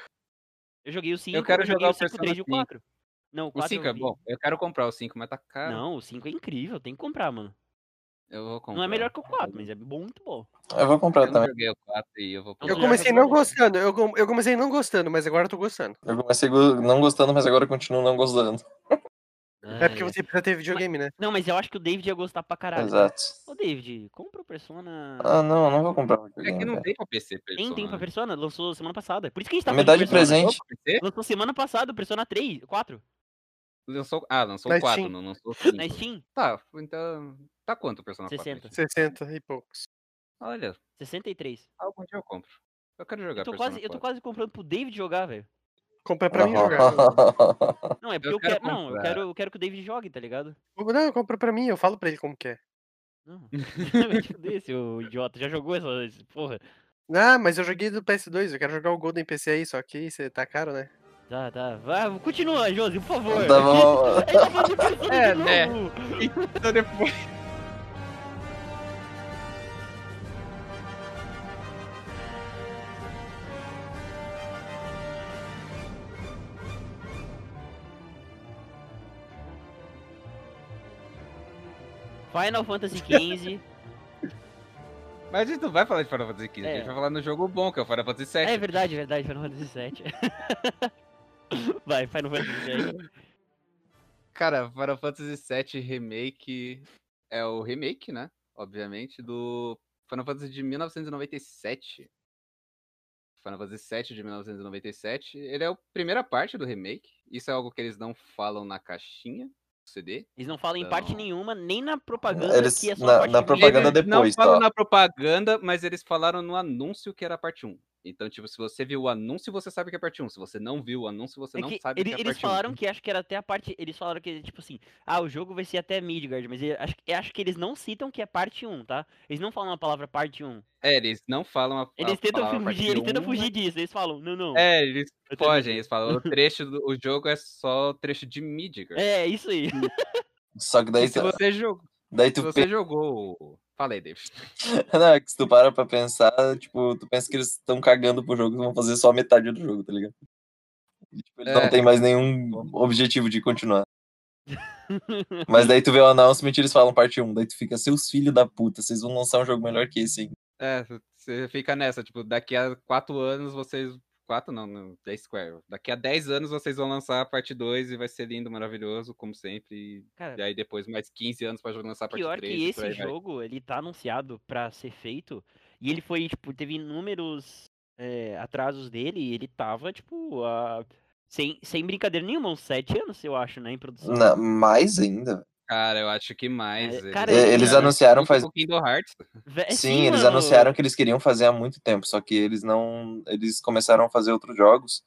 Eu joguei o 5, Eu quero joguei jogar o o 5, Persona 3 e o 5. 4. Não, o O 4 5 eu é vi. bom. Eu quero comprar o 5, mas tá caro. Não, o 5 é incrível, tem que comprar, mano. Eu vou comprar. Não é melhor que o 4, mas é muito bom. Eu vou comprar Eu também. joguei o 4 e eu vou Eu Eu comecei não gostando, eu, com- eu comecei não gostando, mas agora eu tô gostando. Eu comecei go- não gostando, mas agora eu continuo não gostando. É porque Ai, você precisa ter videogame, né? Não, mas eu acho que o David ia gostar pra caralho. Exato. Ô, David, compra o Persona. Ah, não, não vou comprar É que não tem pra PC, Persona. Nem tem pra Persona, lançou semana passada. Por isso que a gente tá Me falando dá de presente. Lançou pra PC? Lançou semana passada o Persona 3, 4, Lançou... Ah, lançou Na o 4, Steam. não lançou o 5. na Steam, Tá, então... Tá quanto o Persona 4? 60. 60 e poucos. Olha, 63. algum dia eu compro. Eu quero jogar Eu tô, Persona quase, eu tô 4. quase comprando pro David jogar, velho. Compra pra mim jogar. Não, é porque Eu eu, quero quero. Não, eu comprar. quero, eu quero que o David jogue, tá ligado? Não, compra pra mim, eu falo pra ele como que é. Não. Fuder, seu idiota. Já jogou essa. Porra. Ah, mas eu joguei do PS2, eu quero jogar o Golden PC aí, só que você tá caro, né? Tá, tá. Vai, continua, Josi, por favor. Tá bom. Tá É, né? Então depois. Final Fantasy XV. Mas a gente não vai falar de Final Fantasy XV, a É. gente vai falar no jogo bom, que é o Final Fantasy VII. É verdade, é verdade, Final Fantasy VII. Vai, Final Fantasy VII. Cara, Final Fantasy VII Remake é o remake, né? Obviamente, do Final Fantasy de 1997. Final Fantasy VII de 1997. Ele é a primeira parte do remake. Isso é algo que eles não falam na caixinha CD. Eles não falam em Não. parte nenhuma, nem na propaganda Eles- que é só na- parte na propaganda Eles depois, não falam tá? na propaganda, mas eles falaram no anúncio que era a parte 1. Então, tipo, se você viu o anúncio, você sabe que é parte 1. Se você não viu o anúncio, você É não que sabe ele- que é eles parte 1. falaram que acho que era até a parte. Eles falaram que, tipo assim, ah, o jogo vai ser até Midgard, mas eu acho, eu acho que eles não citam que é parte 1, tá? Eles não falam a palavra parte 1. É, eles não falam a Eles a tentam palavra parte fugir, eles tentam 1, fugir disso, eles falam, não, não. É, eles Eu fogem, dizendo. eles falam, o trecho do o jogo é só o trecho de Midgar. É, isso aí. Só que daí, E se você, jogou, daí se tu você jogou. Falei, David. Não, é que se tu para pra pensar, tipo, tu pensa que eles estão cagando pro jogo e vão fazer só metade do jogo, tá ligado? E, tipo, eles É. não tem mais nenhum objetivo de continuar. Mas daí tu vê o announcement e eles falam parte 1. Daí tu fica, seus filhos da puta, vocês vão lançar um jogo melhor que esse, hein? É, você fica nessa, tipo, daqui a quatro anos vocês. Quatro não, não, 10 Square. Daqui a 10 anos vocês vão lançar a parte 2 e vai ser lindo, maravilhoso, como sempre. E, Cara, e aí depois mais 15 anos pra lançar a parte pior 3. que e por esse aí vai. jogo, ele tá anunciado pra ser feito, e ele foi, tipo, teve inúmeros é, atrasos dele, e ele tava, tipo, a... sem, sem brincadeira nenhuma, uns 7 anos, eu acho, né, em produção. Na- mais ainda. Cara, eu acho que mais. É, eles- cara, E- eles anunciaram faz- com o Kingdom Hearts. Vé- Sim, eles anunciaram que eles queriam fazer há muito tempo, só que eles não. Eles começaram a fazer outros jogos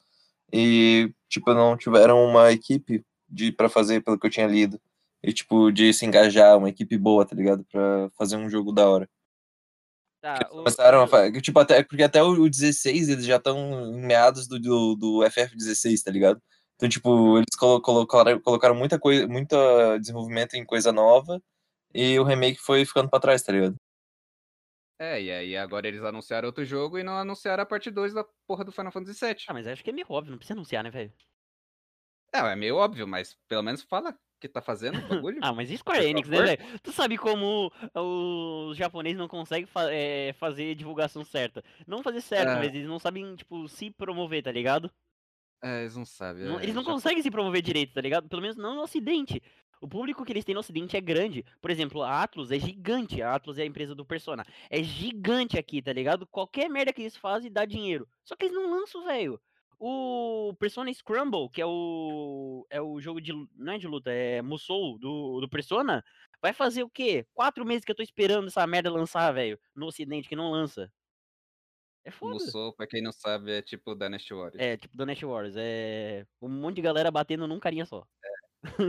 e, tipo, não tiveram uma equipe de para fazer, pelo que eu tinha lido. E, tipo, de se engajar, uma equipe boa, tá ligado? Pra fazer um jogo da hora. Tá, o- Começaram a fazer. Tipo, até, porque até o o 16 eles já estão em meados do, do, do FF16, tá ligado? Então, tipo, eles colo- colocaram, colocaram muita coisa, muito desenvolvimento em coisa nova e o remake foi ficando pra trás, tá ligado? É, e aí agora eles anunciaram outro jogo e não anunciaram a parte 2 da porra do Final Fantasy VII. Ah, mas acho que é meio óbvio, não precisa anunciar, né, velho? É, é meio óbvio, mas pelo menos fala que tá fazendo o bagulho. Ah, mas e Square Enix, né, velho? Tu sabe como os japoneses não conseguem fa- é, fazer divulgação certa. Não fazer certo, É. mas eles não sabem, tipo, se promover, tá ligado? É, eles não sabem. Não- é, eles não já- conseguem se promover direito, tá ligado? Pelo menos não no ocidente. O público que eles têm no ocidente é grande. Por exemplo, a Atlus é gigante. A Atlus é a empresa do Persona. É gigante aqui, tá ligado? Qualquer merda que eles fazem dá dinheiro. Só que eles não lançam, velho. O Persona Scramble, que é o é o jogo de não é de luta, é Musou do, do Persona, vai fazer o quê? Quatro meses que eu tô esperando essa merda lançar, velho, no ocidente que não lança. É foda. Musou, pra quem não sabe, é tipo Dynasty Warriors. É, tipo Dynasty Wars, é um monte de galera batendo num carinha só.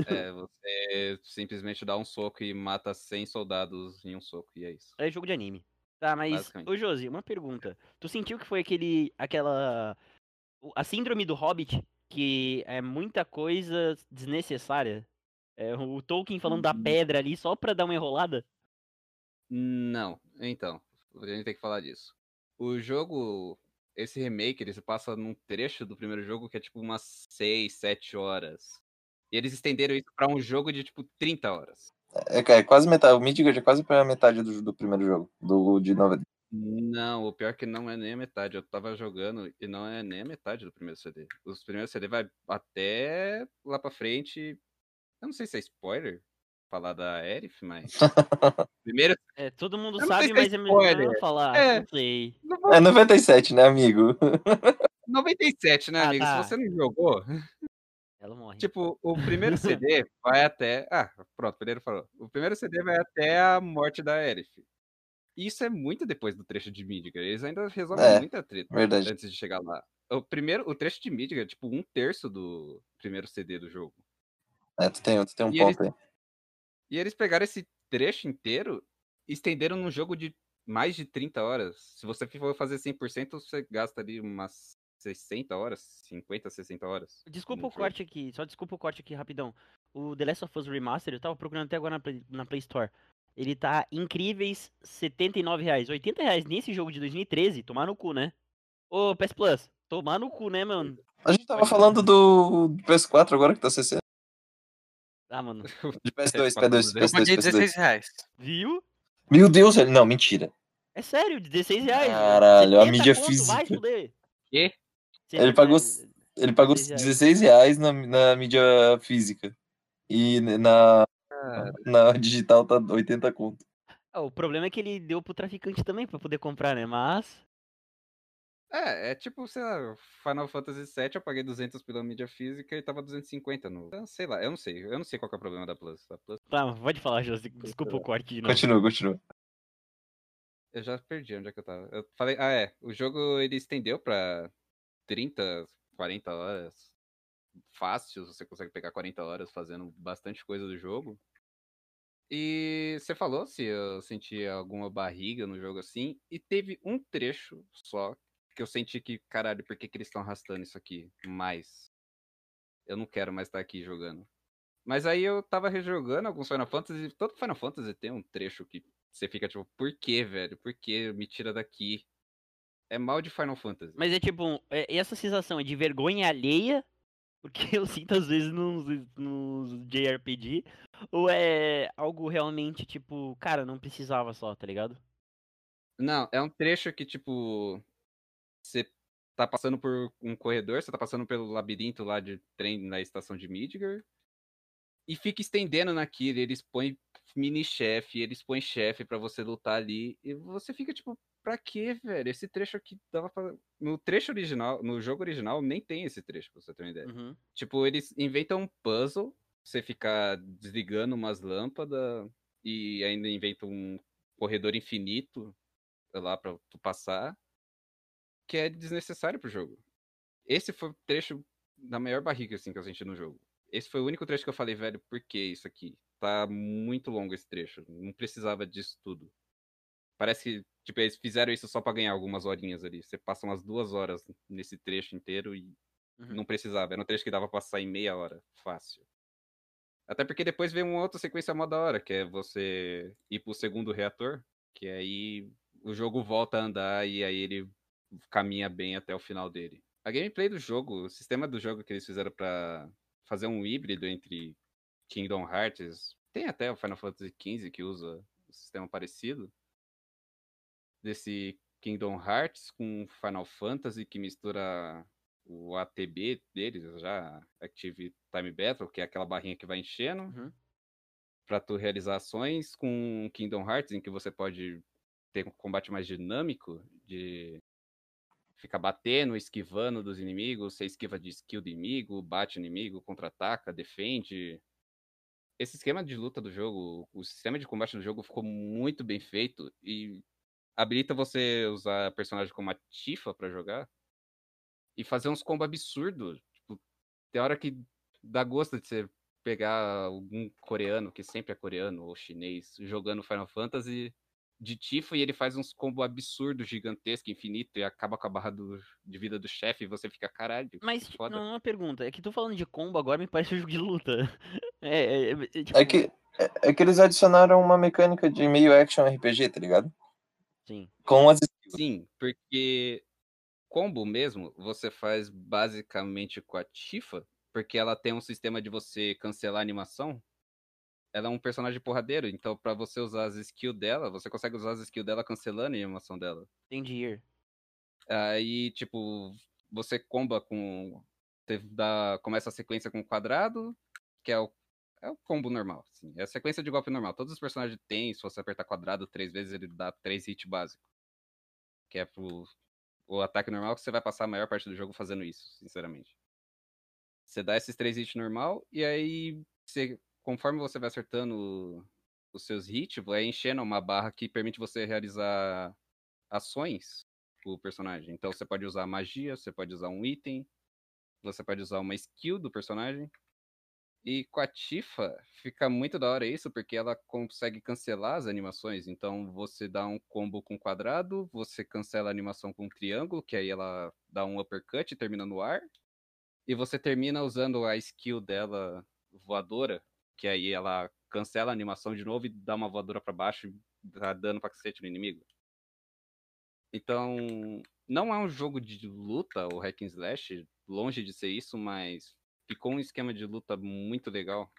É, você simplesmente dá um soco e mata 100 soldados em um soco, e é isso. É jogo de anime. Tá, mas, ô Josi, uma pergunta. Tu sentiu que foi aquele, aquela, a síndrome do Hobbit, que é muita coisa desnecessária? É, o Tolkien falando da Uhum. pedra ali só pra dar uma enrolada? Não, então, a gente tem que falar disso. O jogo, esse remake, ele se passa num trecho do primeiro jogo que é tipo umas 6, 7 horas. E eles estenderam isso pra um jogo de tipo 30 horas. É, é quase metade. O Midgard é quase pra metade do, do primeiro jogo. Do, de 90. Não, o pior é que não é nem a metade. Eu tava jogando e não é nem a metade do primeiro CD. Os primeiros CD vai até lá pra frente. Eu não sei se é spoiler falar da Aerith, mas. Primeiro. É, todo mundo sabe, é mas é melhor falar, É. não sei. É 97, né, amigo? 97, né, Ah, amigo? tá. Se você não jogou, Ela morre. tipo, o primeiro CD vai até. Ah, pronto, o primeiro falou. O primeiro CD vai até a morte da Aerith. Isso é muito depois do trecho de Midgar. Eles ainda resolvem É, muita treta Verdade. antes de chegar lá. O primeiro, o trecho de Midgar é tipo um terço do primeiro CD do jogo. É, tu tem, tu tem um E ponto aí. E eles pegaram esse trecho inteiro e estenderam num jogo de mais de 30 horas. Se você for fazer 100%, você gasta ali umas 60 horas, 50, 60 horas. Desculpa o corte aqui, só desculpa o corte aqui rapidão. O The Last of Us Remastered, eu tava procurando até agora na Play, na Play Store. Ele tá incríveis 79 reais. 80 reais nesse jogo de 2013, tomar no cu, né? Ô, PS Plus, tomar no cu, né, mano? A gente tava falando do do PS4 agora que tá 60. Ah, mano. De PS2, PS4, PS2, Eu PS2, paguei PS2. 16 reais. Viu? Meu Deus. Não, mentira. É sério, 16 reais. Caralho, a 70 mídia conto, física. Vai. Quê? Ele pagou- Ele pagou 16 16 reais na, na mídia física. E na, na digital tá 80 conto. Ah, o problema é que ele deu pro traficante também pra poder comprar, né? Mas. É, é tipo, sei lá, Final Fantasy VII eu paguei 200 pela mídia física e tava 250 no... Então, sei lá, eu não sei, eu não sei qual que é o problema da Plus. A Plus Tá, pode falar, José. Desculpa o corte de novo. Continua, continua. Eu já perdi onde é que eu tava. Eu falei, ah é, o jogo ele estendeu pra 30, 40 horas. Fácil, você consegue pegar 40 horas fazendo bastante coisa do jogo. E você falou se eu senti alguma barriga no jogo assim. E teve um trecho só que eu senti que, caralho, por que, que eles estão arrastando isso aqui mais? Eu não quero mais estar aqui jogando. Mas aí eu tava rejogando alguns Final Fantasy. e Todo Final Fantasy tem um trecho que você fica tipo, por que, velho? Por que? Me tira daqui. É mal de Final Fantasy. Mas é tipo, é- essa sensação é de vergonha alheia, porque eu sinto às vezes nos, nos JRPG, ou é algo realmente tipo, cara, não precisava só, tá ligado? Não, é um trecho que, tipo, você tá passando por um corredor, você tá passando pelo labirinto lá de trem na estação de Midgar, e fica estendendo naquilo, eles põem mini-chefe, eles põem chefe pra você lutar ali, e você fica tipo, pra quê, velho? Esse trecho aqui dava pra... No trecho original, no jogo original, nem tem esse trecho, pra você ter uma ideia. Uhum. Tipo, eles inventam um puzzle, você ficar desligando umas lâmpadas e ainda inventam um corredor infinito lá pra tu passar, que é desnecessário pro jogo. Esse foi o trecho da maior barriga assim que eu senti no jogo. Esse foi o único trecho que eu falei, velho, por que isso aqui? Tá muito longo esse trecho, não precisava disso tudo. Parece que, tipo, eles fizeram isso só pra ganhar algumas horinhas ali. Você passa umas duas horas nesse trecho inteiro e Uhum. não precisava. Era um trecho que dava pra passar em meia hora, fácil. Até porque depois vem uma outra sequência mó da hora, que é você ir pro segundo reator, que aí o jogo volta a andar e aí ele caminha bem até o final dele. A gameplay do jogo, o sistema do jogo que eles fizeram pra fazer um híbrido entre Kingdom Hearts, tem até o Final Fantasy XV que usa um sistema parecido, desse Kingdom Hearts com Final Fantasy que mistura o ATB deles, já Active Time Battle, que é aquela barrinha que vai enchendo, Uhum. pra tu realizar ações com Kingdom Hearts, em que você pode ter um combate mais dinâmico, de ficar batendo, esquivando dos inimigos, você esquiva de skill do inimigo, bate o inimigo, contra-ataca, defende. Esse esquema de luta do jogo, o sistema de combate do jogo ficou muito bem feito e habilita você usar personagem como a Tifa pra jogar e fazer uns combos absurdos. Tipo, tem hora que dá gosto de você pegar algum coreano, que sempre é coreano ou chinês, jogando Final Fantasy de Tifa e ele faz uns combos absurdos, gigantescos, infinito, e acaba com a barra do- de vida do chefe e você fica, caralho. Mas, que foda. não, uma pergunta, é que tu falando de combo agora me parece um jogo de luta. É, é, é, tipo, É que, é, é que eles adicionaram uma mecânica de meio action RPG, tá ligado? Sim. Com as skills. Sim, porque combo mesmo você faz basicamente com a Tifa, porque ela tem um sistema de você cancelar a animação. Ela é um personagem porradeiro, então pra você usar as skills dela, você consegue usar as skills dela cancelando a animação dela. Entendi. Aí, tipo, você comba com. Você dá, começa a sequência com quadrado, que é o, é o combo normal. Assim, é a sequência de golpe normal. Todos os personagens têm, se você apertar quadrado três vezes, ele dá três hits básicos. Que é pro o ataque normal que você vai passar a maior parte do jogo fazendo isso, sinceramente. Você dá esses três hits normal, e aí, você, conforme você vai acertando os seus hits, vai enchendo uma barra que permite você realizar ações o personagem. Então você pode usar magia, você pode usar um item, você pode usar uma skill do personagem. E com a Tifa fica muito da hora isso, porque ela consegue cancelar as animações. Então você dá um combo com quadrado, você cancela a animação com triângulo, que aí ela dá um uppercut e termina no ar. E você termina usando a skill dela voadora, que aí ela cancela a animação de novo e dá uma voadora pra baixo e dá dano pra cacete no inimigo. Então, não é um jogo de luta, o Hack and Slash, longe de ser isso, mas ficou um esquema de luta muito legal.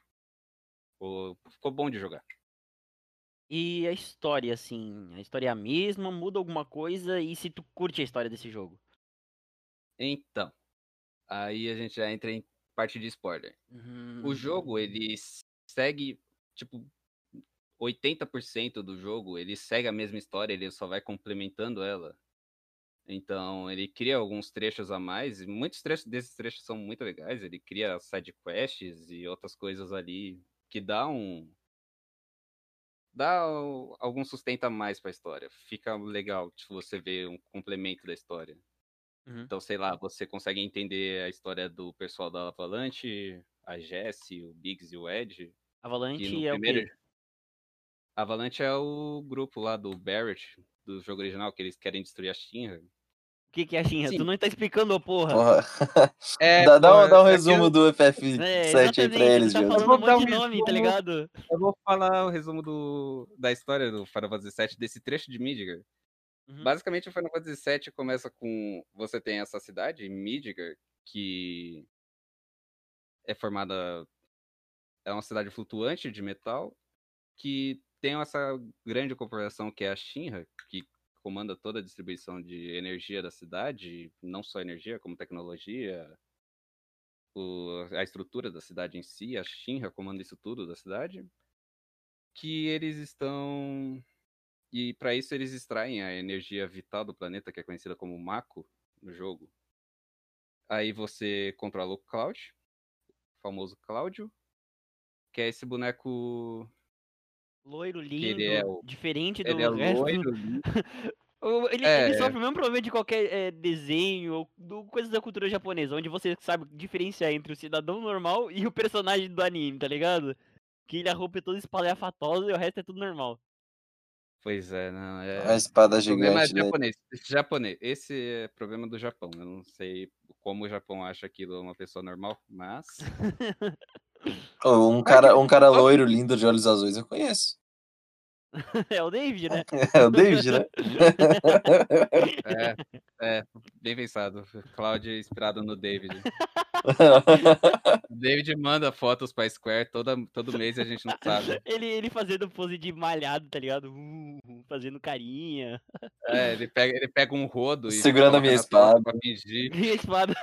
Ficou, bom de jogar. E a história, assim, a história é a mesma, muda alguma coisa, e se tu curte a história desse jogo? Então, aí a gente já entra em parte de spoiler. O Hum, jogo, ele segue, tipo, 80% do jogo, ele segue a mesma história, ele só vai complementando ela. Então, ele cria alguns trechos a mais, e muitos trechos desses trechos são muito legais, ele cria side quests e outras coisas ali que dá um dá algum sustento a mais pra história. Fica legal se você vê um complemento da história. Uhum. Então, sei lá, você consegue entender a história do pessoal da Avalanche, a Jessie, o Biggs e o Ed, Avalanche é o primeiro. quê? Avalanche é o grupo lá do Barrett, do jogo original, que eles querem destruir a Shinra. O que, que é a Shinra? Sim. Tu não tá explicando, ô porra. Porra. É, dá, dá um, dá um é resumo eu- do É, FF7 aí pra eles, tá viu? falando Vou um dar monte um de nome, tá resumo. ligado? Eu vou falar o resumo do, da história do Final Fantasy VII, desse trecho de Midgar. Uhum. Basicamente, o Final Fantasy VII começa com... Você tem essa cidade, Midgar, que é formada... É uma cidade flutuante de metal, que tem essa grande corporação que é a Shinra, que comanda toda a distribuição de energia da cidade, não só energia, como tecnologia, o- a estrutura da cidade em si, a Shinra comanda isso tudo da cidade, que eles estão e para isso eles extraem a energia vital do planeta, que é conhecida como Mako no jogo. Aí você controla o Cloud, o famoso Cláudio, que é esse boneco Loiro, lindo, ele é o- diferente do ele é resto. loiro, lindo. Ele, É. ele sofre o mesmo problema de qualquer é, desenho ou do, coisas da cultura japonesa, onde você sabe diferenciar entre o cidadão normal e o personagem do anime, tá ligado? Que ele, a roupa é toda espalhafatosa e o resto é tudo normal. Pois é, não, é. A espada é gigante, né? japonês. Japonês. Esse é problema do Japão. Eu não sei como o Japão acha aquilo uma pessoa normal, mas. Oh, um, cara, um cara loiro, lindo, de olhos azuis, eu conheço. é o David, né? É o David, né? É, é, bem pensado. Cláudio inspirado no David. O David manda fotos pra Square toda, todo mês e a gente não sabe. ele, ele fazendo pose de malhado, tá ligado? Uh, fazendo carinha. É, ele pega, ele pega um rodo e. Segurando a minha espada. Pra fingir. E a espada.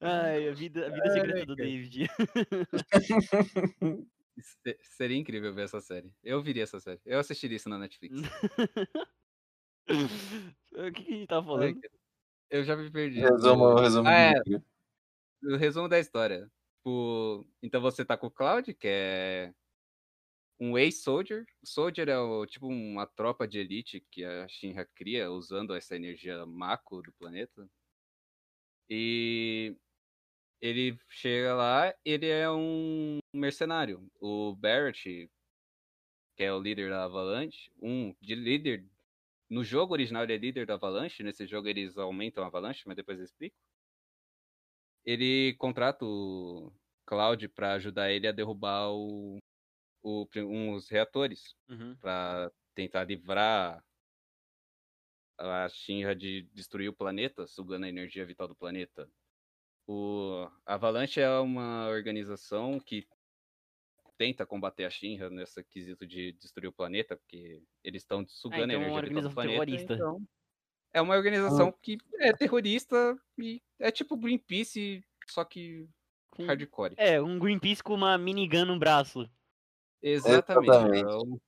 Ai, a vida, a vida secreta do cara. David. Se- Seria incrível ver essa série. Eu viria essa série. Eu assistiria isso na Netflix. o que, que a gente Ai, falando? Eu já me perdi. resumo, resumo Ah, é, o resumo da história. Tipo, então você tá com o Cloud, que é um ex-soldier. O soldier é o, tipo uma tropa de elite que a Shinra cria usando essa energia Mako do planeta. E ele chega lá, ele é um mercenário. O Barrett, que é o líder da Avalanche, um de líder. No jogo original ele é líder da Avalanche, nesse jogo eles aumentam a Avalanche, mas depois eu explico. Ele contrata o Cloud para ajudar ele a derrubar o, o, uns reatores Uhum. para tentar livrar a Shinra de destruir o planeta, sugando a energia vital do planeta. O Avalanche é uma organização que tenta combater a Shinra nessa quesito de destruir o planeta, porque eles estão sugando então é a uma energia vital do organização planeta. terrorista. Então, é uma organização que é terrorista e é tipo Greenpeace, só que Com- hardcore. É, um Greenpeace com uma minigun no braço. Exatamente. Exatamente. É um,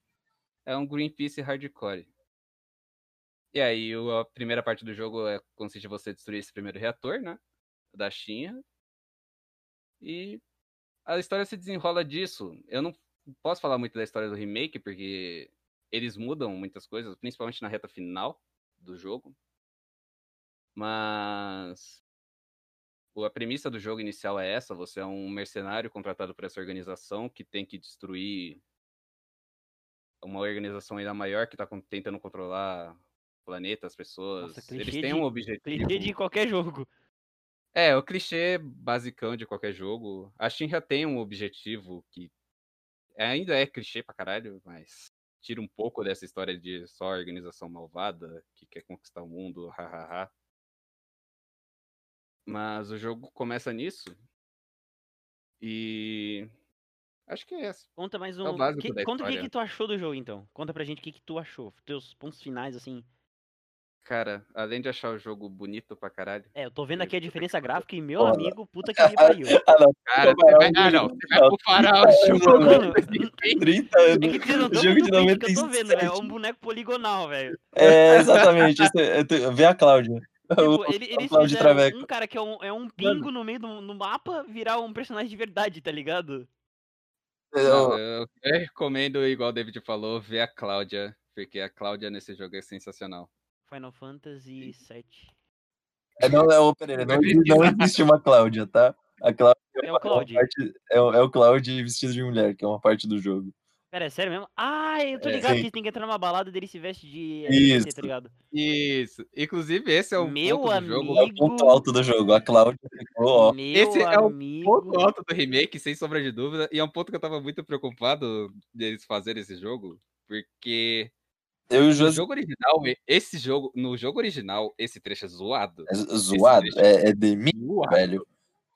é um Greenpeace hardcore. E aí, a primeira parte do jogo é, consiste em você destruir esse primeiro reator, né? Da Shinra. E a história se desenrola disso. Eu não posso falar muito da história do remake, porque eles mudam muitas coisas, principalmente na reta final do jogo. Mas a premissa do jogo inicial é essa: você é um mercenário contratado por essa organização que tem que destruir uma organização ainda maior que tá con- tentando controlar planeta, as pessoas. Nossa, Eles têm de- um objetivo. Clichê de qualquer jogo. É, o clichê basicão de qualquer jogo. A Shinra tem um objetivo que ainda é clichê pra caralho, mas tira um pouco dessa história de só organização malvada que quer conquistar o mundo, hahaha. Mas o jogo começa nisso. E. Acho que é essa. Conta mais É o um. que- conta o que, que tu achou do jogo, então. Conta pra gente o que, que tu achou. Teus pontos finais, assim. Cara, além de achar o jogo bonito pra caralho. É, eu tô vendo aqui a diferença gráfica e, meu amigo, puta que me pariu. Ah, não. Cara, você vai, o ah, não, jogo- você vai comparar o jogo. Mano, 30 é anos. que vocês não tão Jogo de o print que eu tô 97. vendo. É um boneco poligonal, velho. É, exatamente. É- é vê a Cláudia. O- Tipo, ele, eles fizeram um cara que é um, é um pingo no meio do no mapa virar um personagem de verdade, tá ligado? Eu- eu, eu recomendo, igual o David falou, ver a Cláudia, porque a Cláudia nesse jogo é sensacional. Final Fantasy VII. É, não, é o Pereira, não, não existe uma Cláudia, tá? A Cláudia É o Cloud. parte- é, o- é o Cloud vestido de mulher, que é uma parte do jogo. Pera, é sério mesmo? Ah, eu tô É, ligado sim. que tem que entrar numa balada dele se veste de Isso. LGBT, tá ligado? Isso. Inclusive, esse é o Meu ponto do jogo. É o ponto alto do jogo. A Cláudia ficou, ó. Meu Esse é o amigo. Ponto alto do remake, sem sombra de dúvida. E é um ponto que eu tava muito preocupado deles fazerem esse jogo. Porque Eu e o no José. jogo original, esse jogo, no jogo original, esse trecho é zoado. É zoado, trecho é, é de mim, Zoado. velho.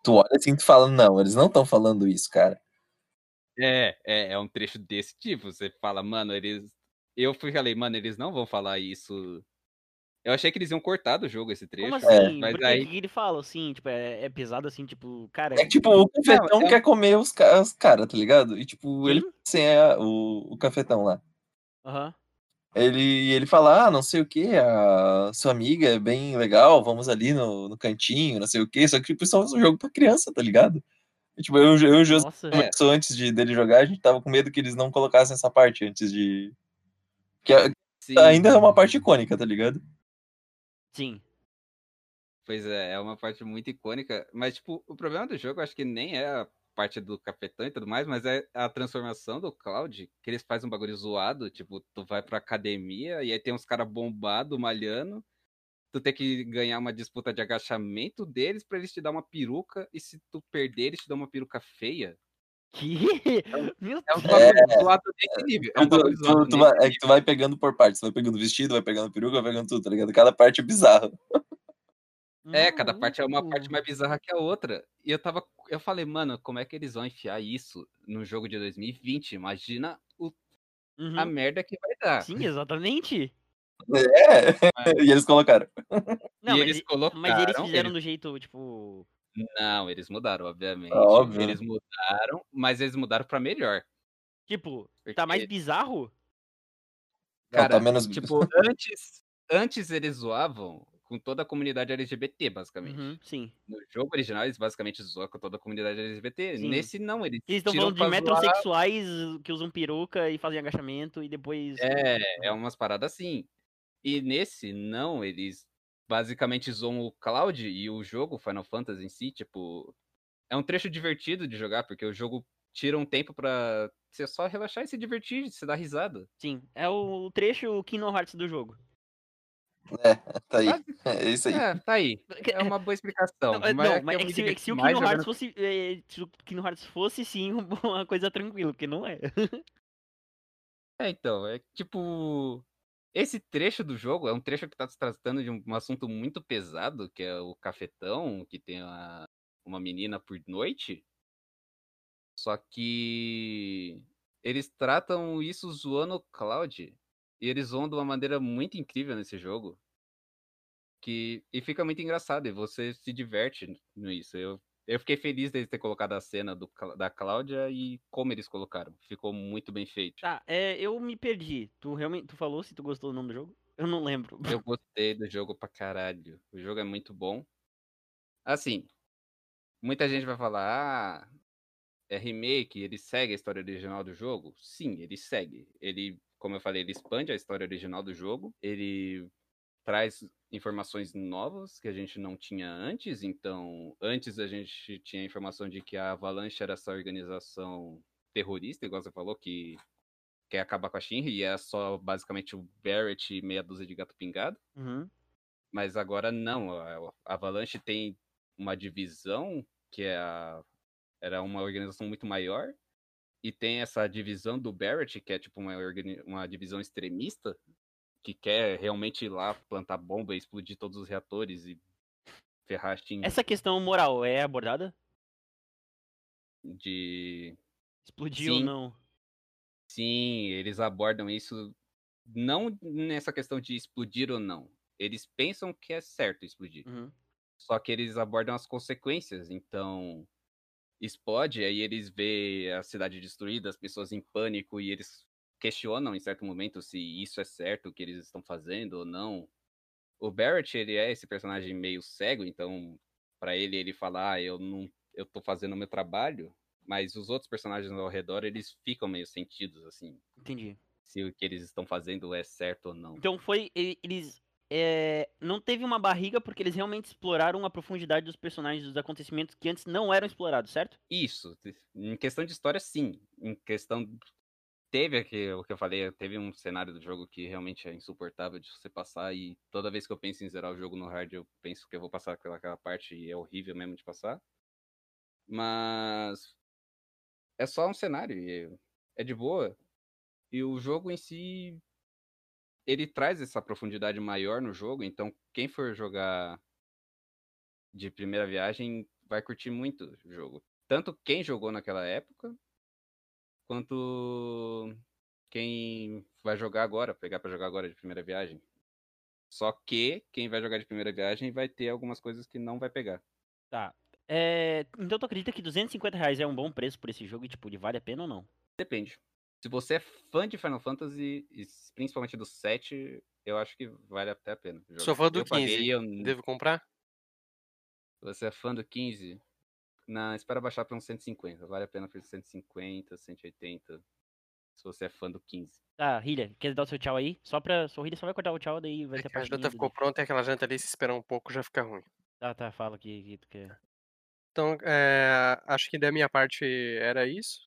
Tu olha assim e tu fala, não, eles não estão falando isso, cara. É, é, é um trecho desse tipo. Você fala, mano, eles. Eu fui falei, mano, eles não vão falar isso. Eu achei que eles iam cortar do jogo esse trecho. Como assim? Mas Porque aí. o que ele fala, assim, tipo, é, é pesado assim, tipo, cara. É tipo, o cafetão Não, é- quer comer os, ca- os caras, tá ligado? E, tipo, ele Quem? sem é o, o cafetão lá. Aham. Ele, ele fala, ah, não sei o que, a sua amiga é bem legal, vamos ali no, no cantinho, não sei o que. Só que, tipo, isso é um jogo pra criança, tá ligado? E, tipo, eu, eu e o José começou antes de, dele jogar, a gente tava com medo que eles não colocassem essa parte antes de. Que Sim, ainda é uma parte icônica, tá ligado? Sim. Pois é, é uma parte muito icônica. Mas, tipo, o problema do jogo, acho que nem é a parte do cafetão e tudo mais, mas é a transformação do Cloud, que eles fazem um bagulho zoado, tipo, tu vai pra academia e aí tem uns caras bombados, malhando, tu tem que ganhar uma disputa de agachamento deles pra eles te dar uma peruca, e se tu perder, eles te dão uma peruca feia. Que? Meu É um Deus. bagulho zoado nesse nível. É um Tu- bagulho tu- zoado tu nesse vai- é que tu vai pegando por partes, tu vai pegando vestido, vai pegando peruca, vai pegando tudo, tá ligado? Cada parte é É, cada parte é uma parte mais bizarra que a outra. E eu tava. Eu falei, mano, como é que eles vão enfiar isso no jogo de 2020? Imagina o- Uhum. a merda que vai dar. Sim, exatamente. É, e eles colocaram. Não, e mas, eles colocaram. mas eles fizeram eles- do jeito, tipo. Não, eles mudaram, obviamente. Óbvio. Eles mudaram, mas eles mudaram pra melhor. Tipo, Porque, tá mais bizarro? Não, cara, tá menos. tipo, antes, antes eles zoavam com toda a comunidade LGBT, basicamente. Uhum, sim. No jogo original, eles basicamente zoam com toda a comunidade LGBT. Sim. Nesse, não, eles. Eles estão falando de pra zoar- metrosexuais que usam peruca e fazem agachamento e depois. É, é umas paradas assim. E nesse, não, eles basicamente zoam o Cloud e o jogo, Final Fantasy em si, tipo. É um trecho divertido de jogar, porque o jogo tira um tempo pra você só relaxar e se divertir, se dar risada. Sim. É o trecho Kingdom Hearts do jogo. Tá aí. Basi- É isso aí. É, tá aí. É uma boa explicação. Não, é- mas não, é mas é me que se, é que se o Kingdom Hearts jogando- fosse. é, se o Kingdom Hearts fosse sim uma coisa tranquila, porque não é. É, então, é tipo. Esse trecho do jogo é um trecho que tá se tratando de um, um assunto muito pesado, que é o cafetão, que tem a- uma menina por noite. Só que eles tratam isso zoando o Cloud. E eles zoam de uma maneira muito incrível nesse jogo. Que, e fica muito engraçado, e você se diverte nisso. Eu, eu fiquei feliz deles ter colocado a cena do, da Cláudia e como eles colocaram. Ficou muito bem feito. Tá, é, eu me perdi. Tu realmente. Tu falou se tu gostou do nome do jogo? Eu não lembro. Eu gostei do jogo pra caralho. O jogo é muito bom. Assim, muita gente vai falar, ah, é remake, ele segue a história original do jogo? Sim, ele segue. Ele, como eu falei, ele expande a história original do jogo. Ele traz informações novas que a gente não tinha antes. Então, antes a gente tinha a informação de que a Avalanche era essa organização terrorista, igual você falou, que quer acabar com a Shinra, e é só basicamente o Barrett e meia dúzia de gato pingado. Uhum. Mas agora não, a a Avalanche tem uma divisão que é a, era uma organização muito maior, e tem essa divisão do Barrett, que é tipo uma, uma divisão extremista, que quer realmente ir lá plantar bomba e explodir todos os reatores e ferrar a Shinra Essa questão moral é abordada? de Explodir ou Sim. não? Sim, eles abordam isso não nessa questão de explodir ou não. Eles pensam que é certo explodir. Uhum. Só que eles abordam as consequências. Então, explode, aí eles vê a cidade destruída, as pessoas em pânico e eles questionam em certo momento se isso é certo o que eles estão fazendo ou não. O Barrett, ele é esse personagem meio cego, então pra ele ele fala, ah, eu não eu tô fazendo o meu trabalho, mas os outros personagens ao redor, eles ficam meio sentidos assim, Entendi. se o que eles estão fazendo é certo ou não. Então foi. Eles. É, não teve uma barriga porque eles realmente exploraram a profundidade dos personagens, dos acontecimentos que antes não eram explorados, certo? Isso, em questão de história, sim. Em questão. Teve aqui, o que eu falei, teve um cenário do jogo que realmente é insuportável de você passar, e toda vez que eu penso em zerar o jogo no hard, eu penso que eu vou passar aquela, parte e é horrível mesmo de passar. Mas. É só um cenário, é de boa. E o jogo em si. Ele traz essa profundidade maior no jogo, então quem for jogar de primeira viagem vai curtir muito o jogo. Tanto quem jogou naquela época, quanto quem vai jogar agora, pegar pra jogar agora de primeira viagem. Só que quem vai jogar de primeira viagem vai ter algumas coisas que não vai pegar. Tá. É, então tu acredita que 250 reais é um bom preço por esse jogo e, tipo, ele vale a pena ou não? Depende. Se você é fã de Final Fantasy, e principalmente do 7, eu acho que vale até a pena. jogar. Sou fã do eu paguei, 15. eu- Devo comprar? Se você é fã do 15, na, espera baixar pra uns 150. Vale a pena por 150, 180. Se você é fã do 15. Tá, Hilha, quer dar o seu tchau aí? Só pra. Hilha só vai cortar o tchau, daí vai É ter a a janta ficou pronta e aquela janta ali, se esperar um pouco, já fica ruim. Tá, tá, fala que, que tu quer. Então, é, acho que da minha parte era isso.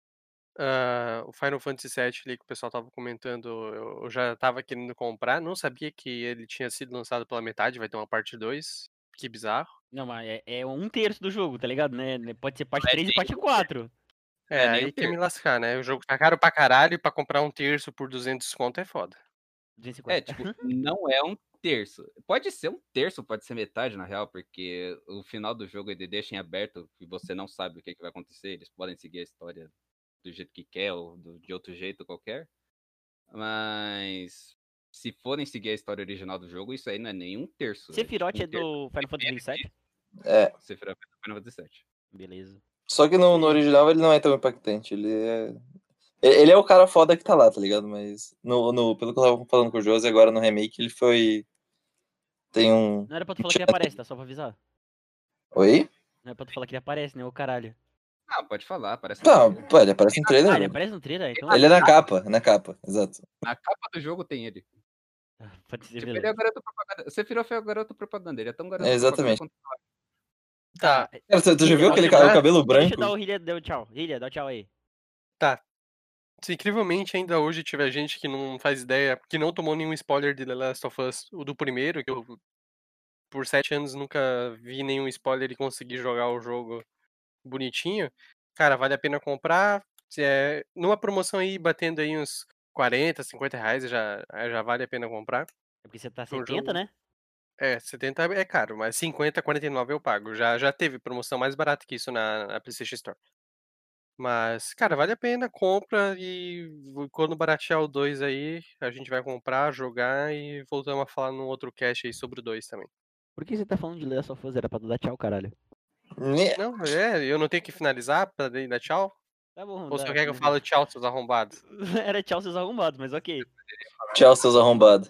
Ah, o Final Fantasy VII ali que o pessoal tava comentando, eu eu já tava querendo comprar, não sabia que ele tinha sido lançado pela metade, vai ter uma parte 2. Que bizarro. Não, mas é, é um terço do jogo, tá ligado, né? Pode ser parte Não é 3 e parte 4. É, É, aí um quer me terço. lascar, né? O jogo tá caro pra caralho e pra comprar um terço por 200 conto é foda. 250. É, tipo, não é um terço. Pode ser um terço, pode ser metade, na real, porque o final do jogo ele deixa em aberto e você não sabe o que, que vai acontecer. Eles podem seguir a história do jeito que quer ou do- de outro jeito qualquer. Mas se forem seguir a história original do jogo, isso aí não é nem um terço. Sephiroth tipo é um terço. do Final Fantasy 27? É. Sephiroth é do Final Fantasy VII. Beleza. Só que no, no original ele não é tão impactante. Ele é. Ele ele é o cara foda que tá lá, tá ligado? Mas no, no, pelo que eu tava falando com o Josi, agora no remake ele foi. Tem um. Não era pra tu falar que ele aparece, tá? Só pra avisar. Oi? Não é pra tu falar que ele aparece, né? Ô caralho. Ah, pode falar, parece Tá, pô, ele aparece no trailer. Ah, ele aparece no trailer? Então. Ele é na capa, na capa, exato. Na capa do jogo tem ele. Ah, Pode ser, Tipo, ele é o garoto propaganda. Sephiroth é o garoto propaganda. Ele é tão garoto É, exatamente. propaganda quanto Tá, Cara, tu, tu já viu aquele cara, o cabelo Deixa branco? eu dar o Hilha, deu tchau. Hilha, dá tchau aí. se incrivelmente ainda hoje tiver gente que não faz ideia, que não tomou nenhum spoiler de The Last of Us, o do primeiro, que eu por sete anos nunca vi nenhum spoiler e consegui jogar o jogo bonitinho, cara, vale a pena comprar. É numa promoção aí, batendo aí uns 40, 50 reais, já, já vale a pena comprar. É porque você tá Um 70, jogo- né? É, 70 é caro, mas 50, 49 eu pago. Já, já teve promoção mais barata que isso na, na PlayStation Store. Mas, cara, vale a pena, compra e quando baratear o 2 aí, a gente vai comprar, jogar e voltamos a falar num outro cast aí sobre o 2 também. Por que você tá falando de Last of Us? Era pra dar tchau, caralho. Né? Não, é, eu não tenho que finalizar pra dar tchau? Tá bom. Ou só quer que eu fale tchau, seus arrombados? Era tchau seus arrumbados, mas ok. Tchau, seus arrombados.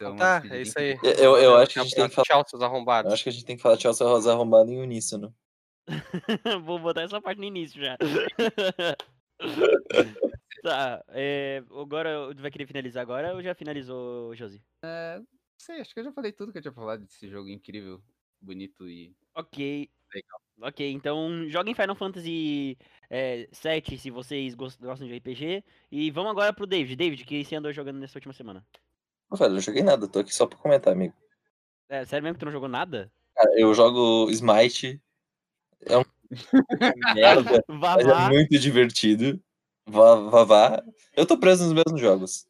É uma Tá, é isso aí. Eu, eu acho que a gente tem que falar. Tchau, seus arrombados. Eu acho que a gente tem que falar tchau, seus arrombados em uníssono. Vou botar essa parte no início já. tá, é, agora tu vai querer finalizar agora ou já finalizou, Josi? sei, acho que eu já falei tudo que eu tinha falado desse jogo incrível, bonito e. Ok. Legal. Ok, então joguem Final Fantasy é, 7 se vocês gos- gostam de RPG. E vamos agora pro David. David, que você andou jogando nessa última semana? Ô, velho, eu não joguei nada, tô aqui só pra comentar, amigo. É, sério mesmo que tu não jogou nada? Cara, eu jogo Smite. É um merda, mas é muito divertido. Vá, vá, vá. Eu tô preso nos mesmos jogos.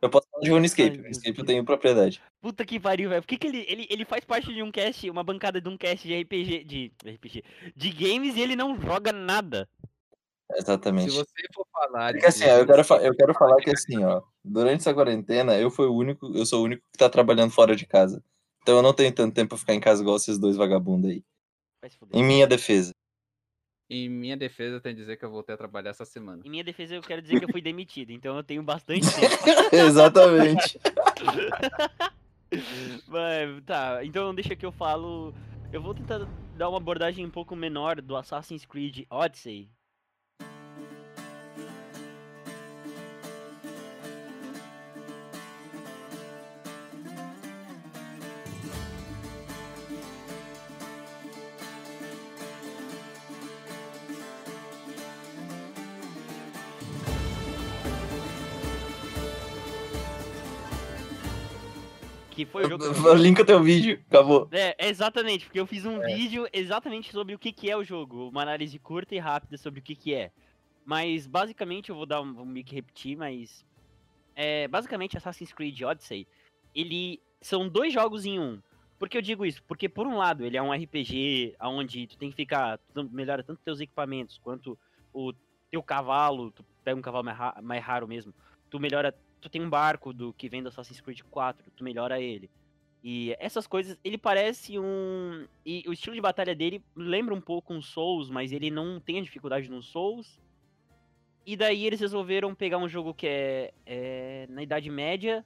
Eu posso falar de RuneScape. Ai, RuneScape eu tenho propriedade. Puta que pariu, velho. Por que, que ele, ele, ele faz parte de um cast, uma bancada de um cast de RPG, de RPG, de games e ele não joga nada? Exatamente. Se você for falar. Porque assim, ó, eu quero, eu quero falar que assim, ó, durante essa quarentena, eu fui o único, eu sou o único que tá trabalhando fora de casa. Então eu não tenho tanto tempo pra ficar em casa igual esses dois vagabundos aí. Em minha defesa. Em minha defesa, eu tenho que dizer que eu voltei a trabalhar essa semana. Em minha defesa, eu quero dizer que eu fui demitido, então eu tenho bastante tempo. Exatamente. Mas, tá, então deixa que eu falo. Eu vou tentar dar uma abordagem um pouco menor do Assassin's Creed Odyssey. Que foi o jogo eu Linka teu vídeo, acabou. É, exatamente, porque eu fiz um vídeo exatamente sobre o que, que é o jogo, uma análise curta e rápida sobre o que, que é. Mas basicamente eu vou dar um, vou meio que repetir, mas é, basicamente Assassin's Creed Odyssey, ele são dois jogos em um. Por que eu digo isso? Porque por um lado, ele é um RPG onde tu tem que ficar, tu melhora tanto teus equipamentos quanto o teu cavalo, tu pega um cavalo mais raro mesmo. Tu melhora, tu tem um barco do que vem do Assassin's Creed 4, tu melhora ele. E essas coisas, ele parece um. E o estilo de batalha dele lembra um pouco um Souls, mas ele não tem a dificuldade no Souls. E daí eles resolveram pegar um jogo que é, é na Idade Média,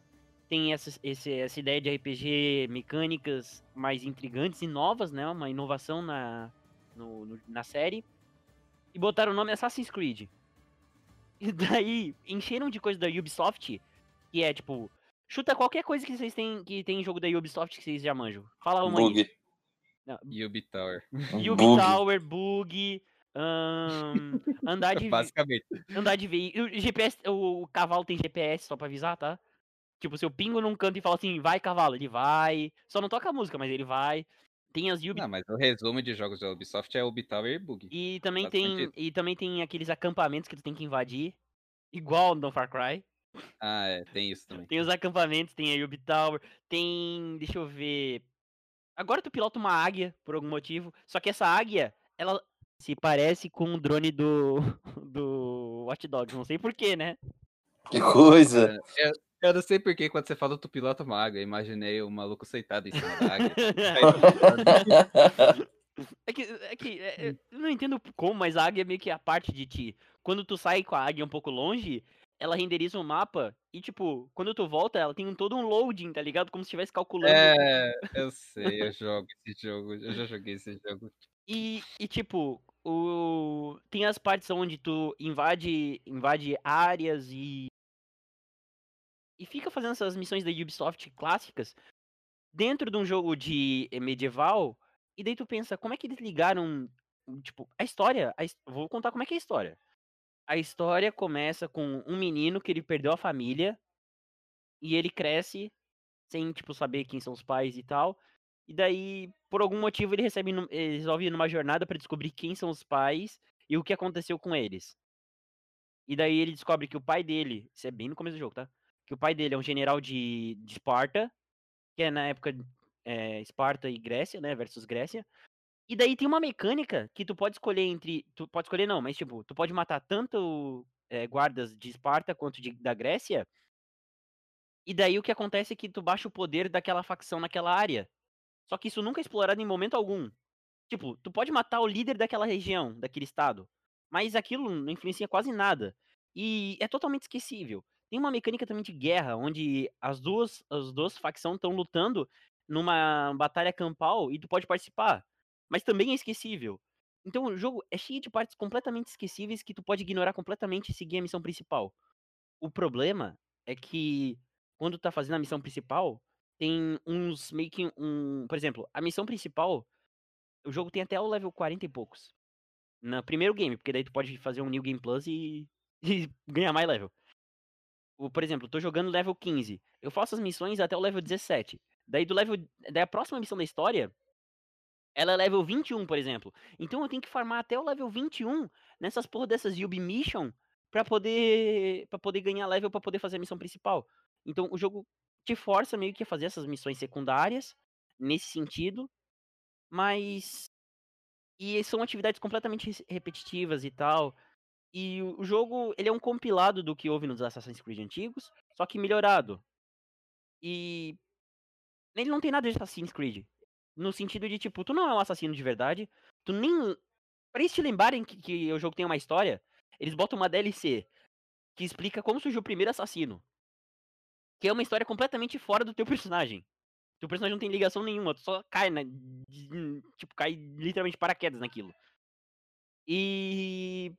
tem essa, esse- essa ideia de RPG, mecânicas mais intrigantes e novas, né? Uma inovação na, no- no- na série. E botaram o nome Assassin's Creed. E daí encheram de coisa da Ubisoft, que é tipo. Chuta qualquer coisa que vocês têm que tem em jogo da Ubisoft que vocês já manjam. Fala uma aí. Bug. Não, Yubi Tower. Ubi Bug. Tower, bug, andar de Basicamente. andar de veículo. O GPS, o, o cavalo tem GPS só pra avisar, tá? Tipo, se eu pingo num canto e falo assim, vai cavalo, ele vai. Só não toca a música, mas ele vai. Tem as Ubi Não, mas o resumo de jogos da Ubisoft é Ubi Tower e Bug. e também tem e também tem aqueles acampamentos que tu tem que invadir, igual no Far Cry. Ah, é, tem isso também. Tem os acampamentos, tem a Ubi Tower, tem, deixa eu ver. Agora tu pilota uma águia por algum motivo, só que essa águia, ela se parece com o drone do do Watch Dogs, não sei porquê, né? Que coisa. Eu, eu não sei porque quando você falou tu pilota uma águia, imaginei o maluco sentado em cima da águia. É que, é que é, é, eu não entendo como, mas a águia é meio que a parte de ti. Quando tu sai com a águia um pouco longe, ela renderiza um mapa e, tipo, quando tu volta, ela tem um, todo um loading, tá ligado? Como se estivesse calculando. É, eu sei, eu jogo esse jogo, eu já joguei esse jogo. E, e, tipo, o... tem as partes onde tu invade, invade áreas e. E fica fazendo essas missões da Ubisoft clássicas dentro de um jogo de eh, medieval. E daí tu pensa, como é que eles ligaram. Tipo, a história. a vou contar como é que é a história. A história começa com um menino que ele perdeu a família. E ele cresce sem, tipo, saber quem são os pais e tal. E daí, por algum motivo, ele recebe, ele resolve ir numa jornada pra descobrir quem são os pais e o que aconteceu com eles. E daí ele descobre que o pai dele, isso é bem no começo do jogo, tá? Que o pai dele é um general de, de Esparta, que é na época é, Esparta e Grécia, né? Versus Grécia. E daí tem uma mecânica que tu pode escolher entre. Tu pode escolher não, mas tipo, tu pode matar tanto é, guardas de Esparta quanto de, da Grécia. E daí o que acontece é que tu baixa o poder daquela facção naquela área. Só que isso nunca é explorado em momento algum. Tipo, tu pode matar o líder daquela região, daquele estado. Mas aquilo não influencia quase nada. E é totalmente esquecível. Tem uma mecânica também de guerra, onde as duas, as duas facções estão lutando numa batalha campal e tu pode participar. Mas também é esquecível. Então o jogo é cheio de partes completamente esquecíveis que tu pode ignorar completamente e seguir a missão principal. O problema é que quando tu tá fazendo a missão principal, tem uns meio que um. Por exemplo, a missão principal, o jogo tem até o level 40 e poucos. No primeiro game, porque daí tu pode fazer um New Game Plus e, e ganhar mais level. Por exemplo, eu tô jogando level 15. Eu faço as missões até o level 17. Daí do level. Daí a próxima missão da história. Ela é level 21, por exemplo. Então eu tenho que farmar até o level 21 nessas porra dessas Yubi Mission pra poder. para poder ganhar level pra poder fazer a missão principal. Então o jogo te força meio que a fazer essas missões secundárias. Nesse sentido. Mas. E são atividades completamente repetitivas e tal. E o jogo, ele é um compilado do que houve nos Assassin's Creed antigos, só que melhorado. E ele não tem nada de Assassin's Creed. No sentido de, tipo, tu não é um assassino de verdade, tu nem... Pra eles te lembrarem que, que o jogo tem uma história, eles botam uma DLC que explica como surgiu o primeiro assassino. Que é uma história completamente fora do teu personagem. Teu personagem não tem ligação nenhuma, tu só cai, de- Tipo, cai literalmente paraquedas naquilo. E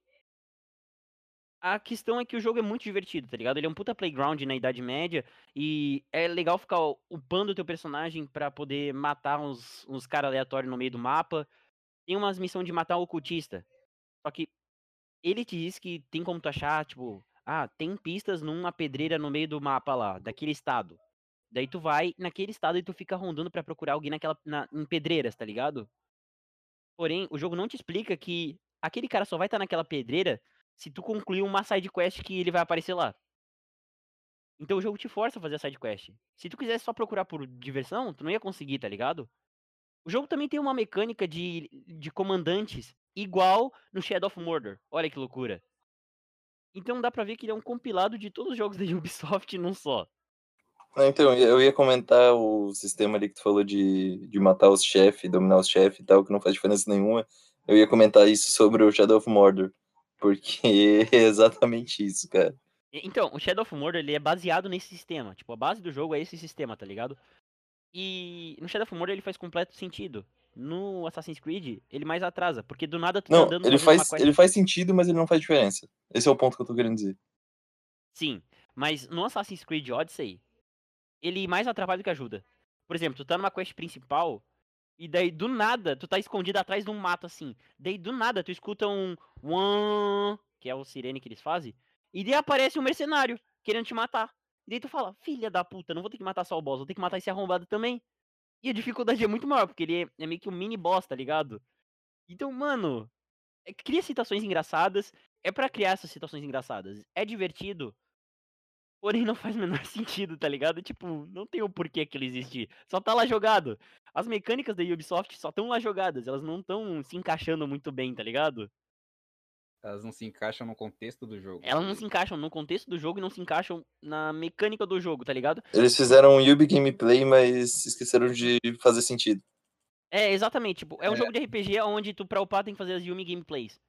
a questão é que o jogo é muito divertido, tá ligado? Ele é um puta playground na Idade Média e é legal ficar upando o teu personagem pra poder matar uns, uns caras aleatórios no meio do mapa. Tem umas missões de matar o ocultista. Só que ele te diz que tem como tu achar, tipo, ah, tem pistas numa pedreira no meio do mapa lá, daquele estado. Daí tu vai naquele estado e tu fica rondando pra procurar alguém naquela, na, em pedreiras, tá ligado? Porém, o jogo não te explica que aquele cara só vai estar naquela pedreira se tu concluir uma side quest que ele vai aparecer lá. Então o jogo te força a fazer a side quest. Se tu quisesse só procurar por diversão, tu não ia conseguir, tá ligado? O jogo também tem uma mecânica de, de comandantes igual no Shadow of Mordor. Olha que loucura. Então dá pra ver que ele é um compilado de todos os jogos da Ubisoft num só. Ah, Então, eu ia comentar o sistema ali que tu falou de, de matar os chefes, dominar os chefes e tal, que não faz diferença nenhuma. Eu ia comentar isso sobre o Shadow of Mordor. Porque é exatamente isso, cara. Então, o Shadow of Mordor ele é baseado nesse sistema. Tipo, a base do jogo é esse sistema, tá ligado? E no Shadow of Mordor ele faz completo sentido. No Assassin's Creed, ele mais atrasa, porque do nada tu tá Não, andando ele fazendo uma faz, ele faz sentido, mas ele não faz diferença. Esse é o ponto que eu tô querendo dizer. Sim, mas no Assassin's Creed Odyssey, ele mais atrapalha do que ajuda. Por exemplo, tu tá numa quest principal, e daí do nada, tu tá escondido atrás de um mato assim. Daí do nada, tu escuta um que é o sirene que eles fazem, e daí aparece um mercenário querendo te matar. E daí tu fala, filha da puta, não vou ter que matar só o boss, vou ter que matar esse arrombado também. E a dificuldade é muito maior, porque ele é, é meio que um mini boss, tá ligado? Então, mano, é- cria situações engraçadas, é pra criar essas situações engraçadas. É divertido, Porém, não faz o menor sentido, tá ligado? Tipo, não tem o porquê aquilo existir. Só tá lá jogado. As mecânicas da Ubisoft só estão lá jogadas. Elas não estão se encaixando muito bem, tá ligado? Elas não se encaixam no contexto do jogo. Elas não se encaixam no contexto do jogo e não se encaixam na mecânica do jogo, tá ligado? Eles fizeram um Yubi gameplay, mas esqueceram de fazer sentido. É, exatamente. Tipo, é um É. jogo de RPG onde tu, pra upar, tem que fazer as Yumi gameplays.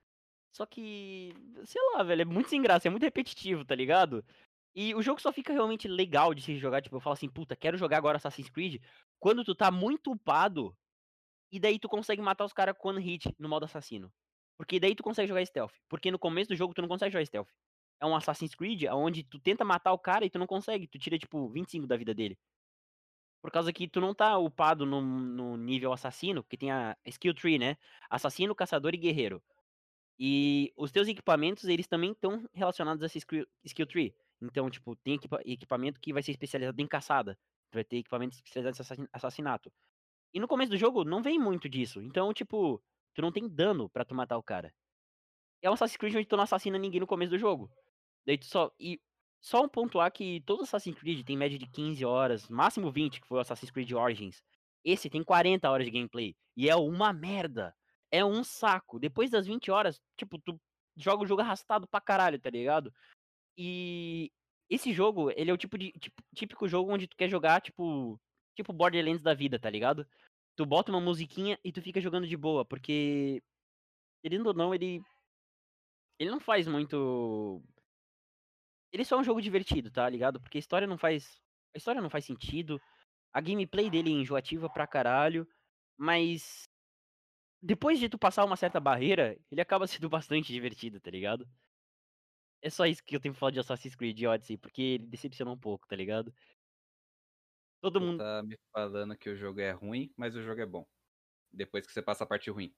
Só que, sei lá, velho, é muito sem graça, é muito repetitivo, tá ligado? E o jogo só fica realmente legal de se jogar. Tipo, eu falo assim, puta, quero jogar agora Assassin's Creed. Quando tu tá muito upado, e daí tu consegue matar os caras com one hit no modo assassino. Porque daí tu consegue jogar stealth. Porque no começo do jogo tu não consegue jogar stealth. É um Assassin's Creed onde tu tenta matar o cara e tu não consegue. Tu tira, tipo, 25 da vida dele. Por causa que tu não tá upado no, no nível assassino, porque tem a skill tree, né? Assassino, caçador e guerreiro. E os teus equipamentos, eles também estão relacionados a skill, skill tree. Então, tipo, tem equipa- equipamento que vai ser especializado em caçada. Vai ter equipamento especializado em assassin- assassinato. E no começo do jogo não vem muito disso. Então, tipo, tu não tem dano pra tu matar o cara. É um Assassin's Creed onde tu não assassina ninguém no começo do jogo. Daí tu só. E só um pontuar que todos os Assassin's Creed tem média de 15 horas, máximo 20, que foi o Assassin's Creed Origins. Esse tem 40 horas de gameplay. E é uma merda. É um saco. Depois das 20 horas, tipo, tu joga o jogo arrastado pra caralho, tá ligado? E esse jogo, ele é o tipo de tipo, típico jogo onde tu quer jogar, tipo, tipo Borderlands da vida, tá ligado? Tu bota uma musiquinha e tu fica jogando de boa, porque querendo ou não, ele ele não faz muito ele só é um jogo divertido, tá ligado? Porque a história não faz a história não faz sentido. A gameplay dele é enjoativa pra caralho, mas depois de tu passar uma certa barreira, ele acaba sendo bastante divertido, tá ligado? É só isso que eu tenho pra falar de Assassin's Creed Odyssey, porque ele decepcionou um pouco, tá ligado? Todo Tu mundo. tá me falando que o jogo é ruim, mas o jogo é bom. Depois que você passa a parte ruim.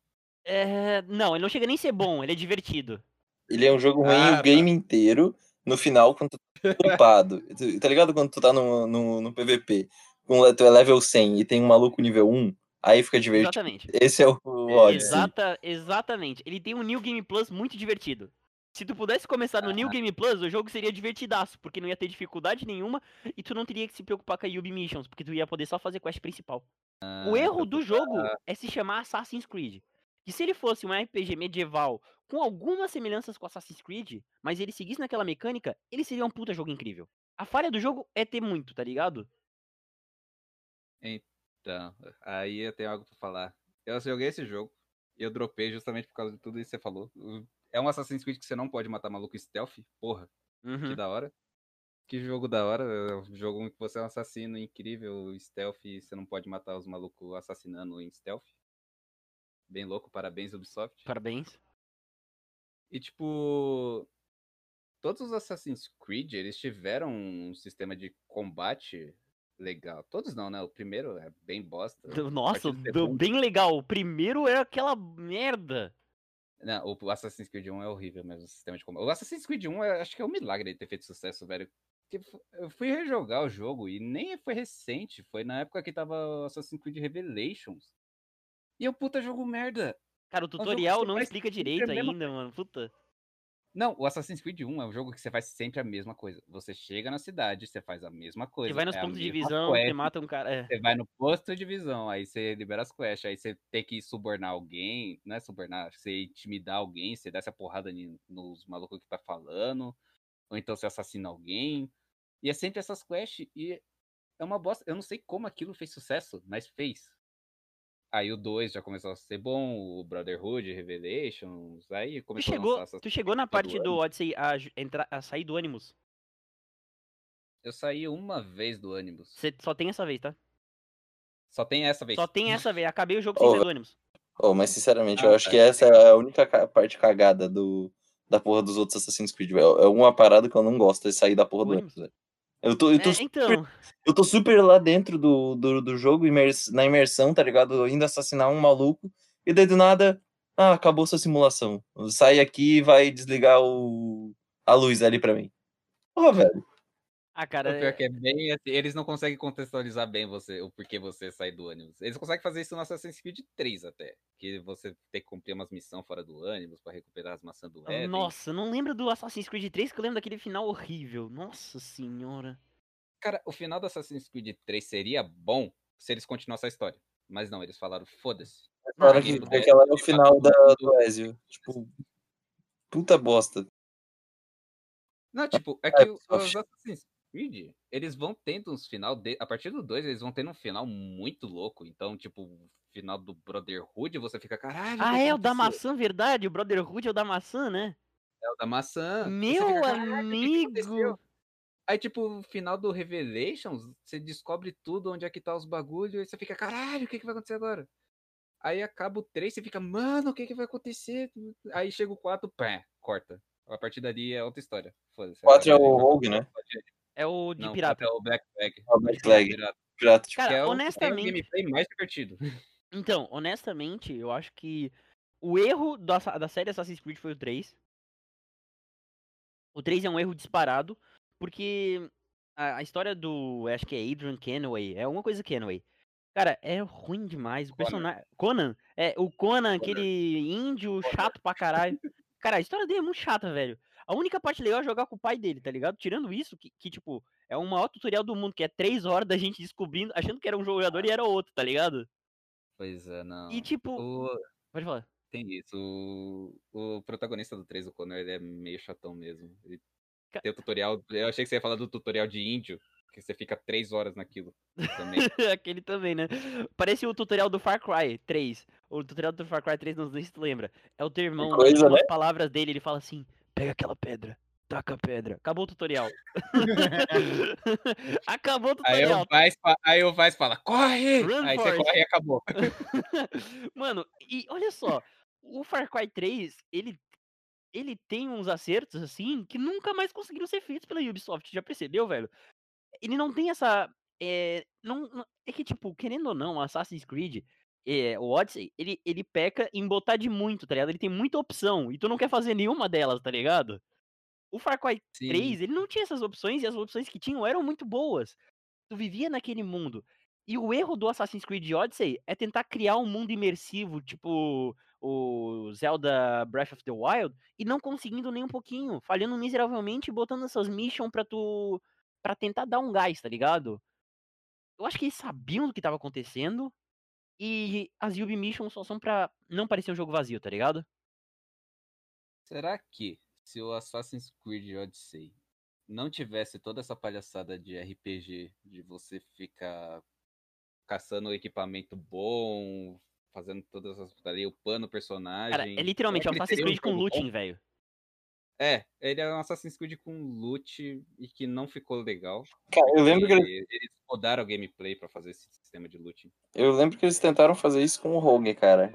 É... Não, ele não chega nem a ser bom, ele é divertido. Ele é um jogo ruim Ah, o tá. game inteiro. No final, quando tu tá upado. Tá ligado quando tu tá no, no, no PVP? Com, tu é level 100 e tem um maluco nível 1, aí fica divertido. Exatamente. Esse é o Odyssey. Exata, exatamente. Ele tem um New Game Plus muito divertido. Se tu pudesse começar no New Game Plus, o jogo seria divertidaço, porque não ia ter dificuldade nenhuma e tu não teria que se preocupar com a Yubi Missions, porque tu ia poder só fazer quest principal. o Ah, erro então do jogo tá- é se chamar Assassin's Creed. Que se ele fosse um RPG medieval com algumas semelhanças com Assassin's Creed, mas ele seguisse naquela mecânica, ele seria um puta jogo incrível. A falha do jogo é ter muito, tá ligado? Então, aí eu tenho algo pra falar. Eu joguei esse jogo e eu dropei justamente por causa de tudo isso que você falou. É um Assassin's Creed que você não pode matar maluco stealth. Porra, que Uhum. da hora. Que jogo da hora. É um jogo em que você é um assassino incrível, stealth, e você não pode matar os malucos assassinando em stealth. Bem louco, parabéns Ubisoft. Parabéns. E tipo, todos os Assassin's Creed, eles tiveram um sistema de combate legal. Todos não, né? O primeiro é bem bosta. Nossa, bem legal. O primeiro era aquela merda. Não, o Assassin's Creed 1 é horrível mesmo, o sistema de combate. O Assassin's Creed 1, é- acho que é um milagre ele ter feito sucesso, velho. Eu fui rejogar o jogo e nem foi recente, foi na época que tava Assassin's Creed Revelations. E é um puta jogo merda. Cara, o que tutorial não explica direito ainda, mano. Puta. Não, o Assassin's Creed 1 é um jogo que você faz sempre a mesma coisa. Você chega na cidade, você faz a mesma coisa. Você vai nos é pontos de visão, você quest, mata um cara. É. Você vai no posto de visão, aí você libera as quests, aí você tem que subornar alguém, não é subornar, você intimidar alguém, você dá essa porrada nos malucos que tá falando, ou então você assassina alguém. E é sempre essas quests, e é uma bosta. Eu não sei como aquilo fez sucesso, mas fez. Aí o 2 já começou a ser bom, o Brotherhood, Revelations, aí Tu começou a chegou, lançar essas... tu chegou na parte do ano. Odyssey a, entrar, a sair do Animus. Eu saí uma vez do Animus. Você só tem essa vez, tá? Só tem essa vez. Só tem essa vez. Acabei o jogo sem Ô, sair do Animus. Oh, mas sinceramente, Ah, eu acho que essa é a única ca- parte cagada do, da porra dos outros Assassin's Creed, velho. É uma parada que eu não gosto, é sair da porra do Animus? ônibus, velho. Eu tô, eu tô, É, super, então, eu tô super lá dentro do, do, do jogo, imers- na imersão, tá ligado? Indo assassinar um maluco, e daí do nada, ah, acabou sua simulação. Sai aqui e vai desligar o, a luz ali pra mim. Porra, velho. Ah, O cara, pior que é bem assim, eles não conseguem contextualizar bem você, o porquê você sai do ônibus. Eles conseguem fazer isso no Assassin's Creed 3 até. Que você tem que cumprir umas missões fora do ônibus pra recuperar as maçãs do Éden. nossa, não lembro do Assassin's Creed 3, que eu lembro daquele final horrível. Nossa senhora. Cara, o final do Assassin's Creed 3 seria bom se eles continuassem a história. Mas não, eles falaram, foda-se. Falaram que aquela era o de final da, do Ezio. Tipo, puta bosta. Não, tipo, é É, que os. Assassin's Creed, eles vão tendo uns final, de... a partir do 2, eles vão tendo um final muito louco. Então, tipo, o final do Brotherhood, você fica, caralho. Ah, é o da aconteceu?" maçã, verdade? O Brotherhood é o da maçã, né? É o da maçã. Meu fica, amigo. Aí, tipo, final do Revelations, você descobre tudo, onde é que tá os bagulhos, e você fica, caralho, o que, que vai acontecer agora? Aí acaba o 3, você fica, mano, o que, que vai acontecer? Aí chega o 4, pé, corta. A partir dali é outra história. Foda-se. 4 é agora o Rogue, né? É o de Não, pirata. 4 é o Black Flag. É o Black Flag. Pirata, Pirata, tipo, Cara, que é o, tem o honestamente. gameplay mais divertido. Então, honestamente, eu acho que o erro da, da série Assassin's Creed foi o 3. O 3 é um erro disparado, porque a, a história do. Acho que é Adrian Kenway, é alguma coisa Kenway. Cara, é ruim demais. O Conan. personagem. Conan? É, o Conan, aquele índio chato pra caralho. Cara, a história dele é muito chata, velho. A única parte legal é jogar com o pai dele, tá ligado? Tirando isso, que, que, tipo, é o maior tutorial do mundo, que é três horas da gente descobrindo, achando que era um jogador e era outro, tá ligado? Pois é, não. E tipo. O- Pode falar. Tem isso. O, o protagonista do 3, o Connor, ele é meio chatão mesmo. Ele Ca- tem o tutorial. Eu achei que você ia falar do tutorial de índio, que você fica 3 horas naquilo também. Aquele também, né? Parece o tutorial do Far Cry 3. O tutorial do Far Cry 3, não sei se tu lembra. É o teu irmão, nas coisa, né? palavras dele, ele fala assim: pega aquela pedra, taca a pedra. Acabou o tutorial. Acabou o aí, tutorial. o Vaz, aí o Vaz fala, corre! Run, aí você Forrest. corre e acabou. Mano, e olha só, o Far Cry 3, ele, ele tem uns acertos, assim, que nunca mais conseguiram ser feitos pela Ubisoft, já percebeu, velho? Ele não tem essa, é, não- é que, tipo, querendo ou não, Assassin's Creed, é, o Odyssey, ele, ele peca em botar de muito, tá ligado? Ele tem muita opção e tu não quer fazer nenhuma delas, tá ligado? O Far Cry Sim. 3, ele não tinha essas opções e as opções que tinham eram muito boas. Tu vivia naquele mundo. E o erro do Assassin's Creed Odyssey é tentar criar um mundo imersivo, tipo o Zelda Breath of the Wild, e não conseguindo nem um pouquinho, falhando miseravelmente e botando essas missions pra tu. para tentar dar um gás, tá ligado? Eu acho que eles sabiam do que tava acontecendo. E as Yubi Missions só são pra não parecer um jogo vazio, tá ligado? Será que se o Assassin's Creed Odyssey não tivesse toda essa palhaçada de RPG, de você ficar caçando equipamento bom, fazendo todas essas putaria, upando o personagem. Cara, é literalmente é ele Assassin's um Creed com looting, velho. É, ele é um Assassin's Creed com loot e que não ficou legal. Cara, eu lembro que eles, porque eles rodaram o gameplay pra fazer esse sistema de loot. eu lembro que eles tentaram fazer isso com o Rogue, cara.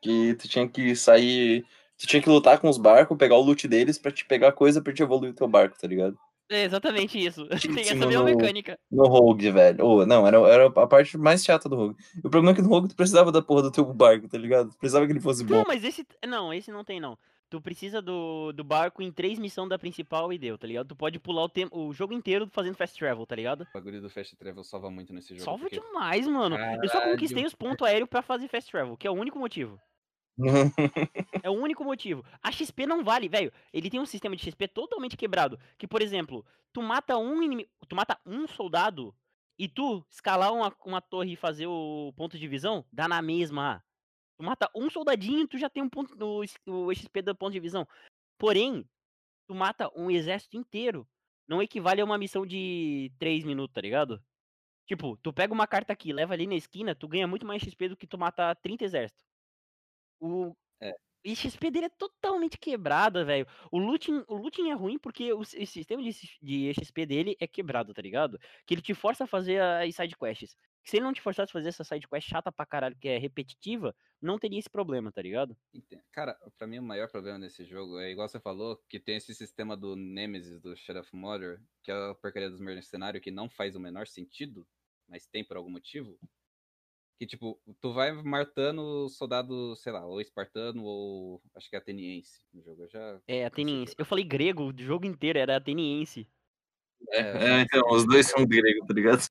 Que tu tinha que sair. Tu tinha que lutar com os barcos, pegar o loot deles pra te pegar coisa pra te evoluir o teu barco, tá ligado? É exatamente isso. Tem essa mesma mecânica. No Rogue, velho. Ô, não, era, era a parte mais chata do Rogue. O problema é que no Rogue tu precisava da porra do teu barco, tá ligado? Tu precisava que ele fosse bom. Não, mas esse. Não, esse não tem, não. Tu precisa do, do barco em três missões da principal e deu, tá ligado? Tu pode pular o, tempo, o jogo inteiro fazendo fast travel, tá ligado? O bagulho do Fast Travel salva muito nesse jogo. Salva porque demais, mano. Eu só Caralho. conquistei os pontos aéreos pra fazer fast travel, que é o único motivo. É o único motivo. A XP não vale, velho. Ele tem um sistema de XP totalmente quebrado. Que, por exemplo, tu mata um inimigo. Tu mata um soldado e tu escalar uma, uma torre e fazer o ponto de visão, dá na mesma. Tu mata um soldadinho, tu já tem um ponto. O, o XP do ponto de visão. Porém, tu mata um exército inteiro. Não equivale a uma missão de 3 minutos, tá ligado? Tipo, tu pega uma carta aqui, leva ali na esquina, tu ganha muito mais XP do que tu matar 30 exércitos. O, É. e XP dele é totalmente quebrado, velho. O looting, o looting é ruim porque o, o sistema de, de XP dele é quebrado, tá ligado? Que ele te força a fazer as side quests. Se ele não te forçasse a fazer essa side quest chata pra caralho, que é repetitiva, não teria esse problema, tá ligado? Cara, pra mim o maior problema desse jogo é igual você falou, que tem esse sistema do Nemesis, do of Mordor, que é a porcaria dos mercenários que não faz o menor sentido, mas tem por algum motivo. Que tipo, tu vai matando soldado, sei lá, ou espartano ou acho que é ateniense no jogo. Eu já. É ateniense. Eu falei grego, o jogo inteiro era ateniense. É, então, os dois são gregos, tá ligado?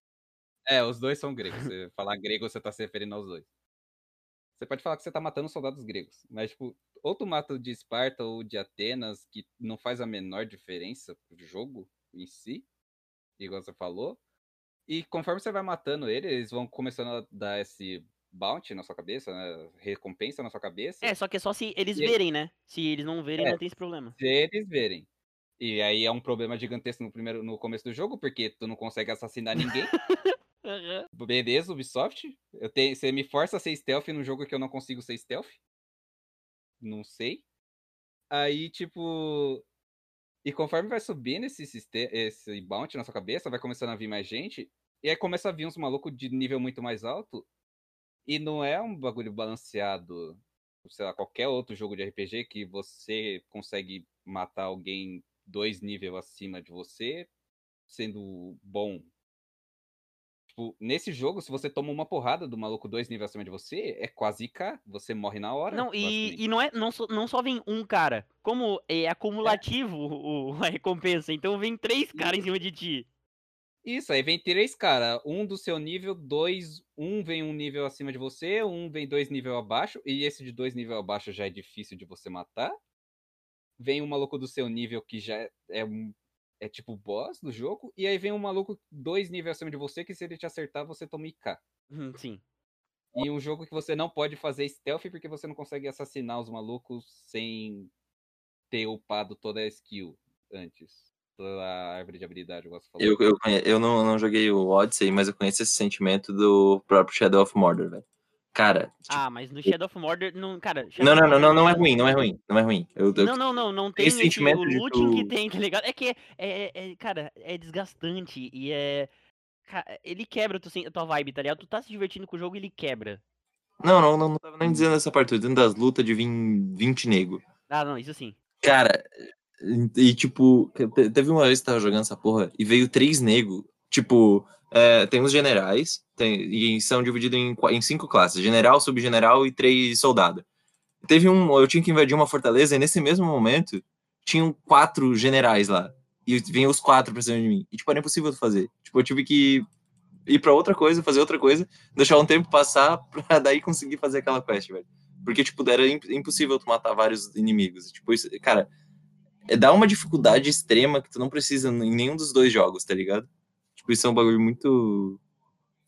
É, os dois são gregos. Você falar grego, você tá se referindo aos dois. Você pode falar que você tá matando soldados gregos, mas, tipo, ou tu mata o de Esparta ou de Atenas, que não faz a menor diferença pro jogo em si, igual você falou. E conforme você vai matando ele, eles vão começando a dar esse bounty na sua cabeça, né? Recompensa na sua cabeça. É, só que é só se eles E- verem, né? Se eles não verem, É. não tem esse problema. Se eles verem. E aí é um problema gigantesco no primeiro, no começo do jogo, porque tu não consegue assassinar ninguém. Aham. Beleza, Ubisoft. Eu tenho, você me força a ser stealth num jogo que eu não consigo ser stealth? Não sei. Aí, tipo. E conforme vai subindo esse, siste- esse bounty na sua cabeça, vai começando a vir mais gente. E aí começa a vir uns malucos de nível muito mais alto. E não é um bagulho balanceado. Sei lá, qualquer outro jogo de RPG que você consegue matar alguém dois níveis acima de você, sendo bom Tipo, nesse jogo, se você toma uma porrada do maluco dois níveis acima de você, é quase K. Você morre na hora. Não, e, e não, é, não, só, não só vem um cara, como é acumulativo o, a recompensa, então vem três caras em cima de ti. Isso, aí vem três cara. Um do seu nível, dois. Um vem um nível acima de você, um vem dois níveis abaixo. E esse de dois níveis abaixo já é difícil de você matar. Vem um maluco do seu nível que já é um. É tipo boss do jogo. E aí vem um maluco dois níveis acima de você, que se ele te acertar, você toma IK. Hum, Sim. E um jogo que você não pode fazer stealth porque você não consegue assassinar os malucos sem ter upado toda a skill antes. Toda a árvore de habilidade, eu gosto de falar. Eu, eu, conhe- eu não, não joguei o Odyssey, mas eu conheço esse sentimento do próprio Shadow of Mordor, velho. Cara, tipo, Ah, mas no Shadow of Mordor, não, cara... não, Shadow não, não, não, não é tá- ruim, não é ruim, não é ruim. Eu, eu- Não, não, não, não tem esse sentimento o looting que tu- tem, tá ligado? É que, é, é- é- cara, é desgastante e é... Ele quebra tu, a tua vibe, tá ligado? Tu tá se divertindo com o jogo e ele quebra. não, não, não, não tava nem dizendo essa parte, tô dizendo das lutas de 20, 20 nego. Ah, não, isso sim. Cara, e, tipo, te- teve uma vez que tava jogando essa porra e veio três nego, tipo, é, tem os generais, tem, e são divididos em, em cinco classes: general, subgeneral e três soldado. Teve um. Eu tinha que invadir uma fortaleza, e nesse mesmo momento tinham quatro generais lá. E vinham os quatro pra cima de mim. E, tipo, era impossível fazer. Tipo, eu tive que ir pra outra coisa, fazer outra coisa, deixar um tempo passar pra daí conseguir fazer aquela quest, velho. Porque, tipo, era im- impossível tu matar vários inimigos. Tipo, isso, cara, dá uma dificuldade extrema que tu não precisa em nenhum dos dois jogos, tá ligado? Tipo, isso é um bagulho muito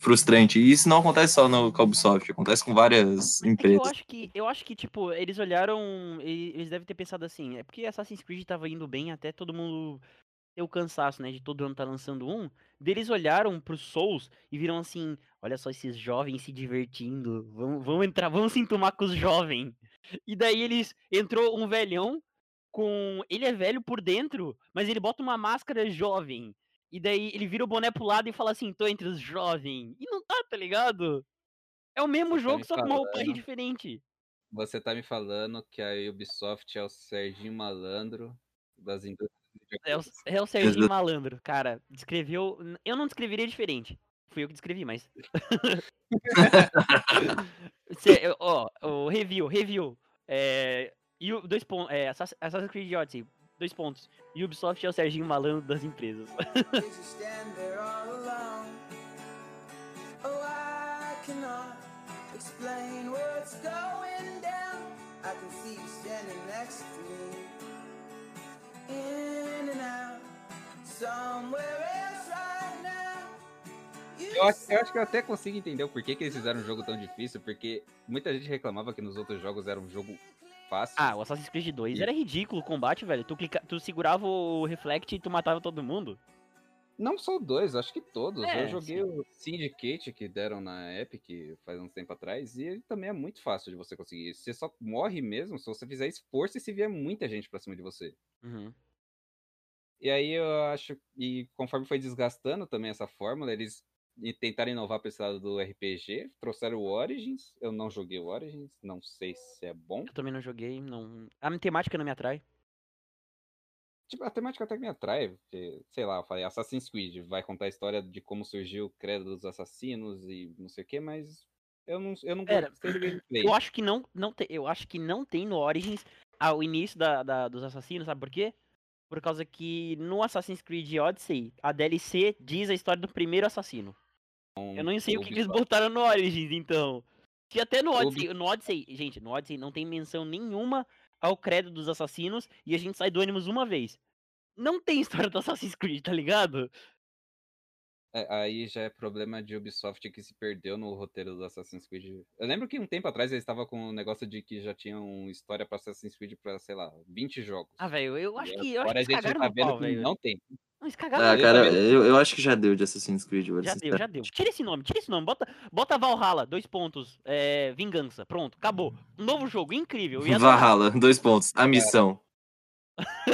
frustrante. E isso não acontece só no Ubisoft, acontece com várias É que eu empresas. acho que, eu acho que, tipo, eles olharam. Eles devem ter pensado assim, é porque Assassin's Creed tava indo bem até todo mundo ter o cansaço, né? De todo ano tá lançando um. Deles olharam pros Souls e viram assim: olha só esses jovens se divertindo. Vamos, vamos entrar, vamos se entumar com os jovens. E daí eles. Entrou um velhão com. Ele é velho por dentro, mas ele bota uma máscara jovem. E daí ele vira o boné pro lado e fala assim: tô entre os jovens. E não tá, tá ligado? É o mesmo Você tá jogo, me só com uma roupagem diferente. Você tá me falando que a Ubisoft é o Serginho Malandro das indústrias É o, é o Serginho Malandro, cara. Descreveu. Eu não descreveria diferente. Fui eu que descrevi, mas. Cê- ó, o review, review. É. E o- dois pontos. É, Assass- Assassin's Creed Odyssey. Dois pontos. Ubisoft é o Serginho Malandro das empresas. Oh, Eu acho, eu acho que eu até consigo entender o porquê que eles fizeram um jogo tão difícil, porque muita gente reclamava que nos outros jogos era um jogo fácil. Ah, o Assassin's Creed 2 era ridículo o combate, velho. Tu, clica... tu segurava o reflect e tu matava todo mundo. Não só dois, acho que todos. É, eu joguei o Syndicate que deram na Epic faz uns tempo atrás, e ele também é muito fácil de você conseguir. Você só morre mesmo se você fizer esforço e se vier muita gente pra cima de você. Uhum. E aí eu acho, e conforme foi desgastando também essa fórmula, eles e tentaram inovar pra esse lado do RPG, trouxeram o Origins. Eu não joguei o Origins, não sei se é bom. Eu também não joguei, não. A temática não me atrai. Tipo, a temática até me atrai, porque, sei lá, eu falei Assassin's Creed, vai contar a história de como surgiu o credo dos assassinos e não sei o que, mas eu não, eu não Pera, gostei do gameplay. Eu acho que não, não te- eu acho que não tem no Origins ao início da, da- dos assassinos, sabe por quê? Por causa que no Assassin's Creed Odyssey, a DLC diz a história do primeiro assassino. Eu não sei o que, que eles botaram no Origins, então. Que até no Odyssey, no Odyssey, gente, no Odyssey não tem menção nenhuma ao credo dos assassinos e a gente sai do Animus uma vez. Não tem história do Assassin's Creed, tá ligado? É, aí já é problema de Ubisoft que se perdeu no roteiro do Assassin's Creed. Eu lembro que um tempo atrás eles estavam com um negócio de que já tinham história pra Assassin's Creed pra, sei lá, 20 jogos. Ah, velho, eu acho E que eu acho que a gente tá vendo pau, que velho. não tem. Não, cagaram Ah, cara, eu, eu acho que já deu de Assassin's Creed, Já deu, sincero. já deu. Tira esse nome, tira esse nome. Bota, bota Valhalla, dois pontos. É, vingança, pronto, acabou. Um novo jogo, incrível. Valhalla, dois pontos. A missão.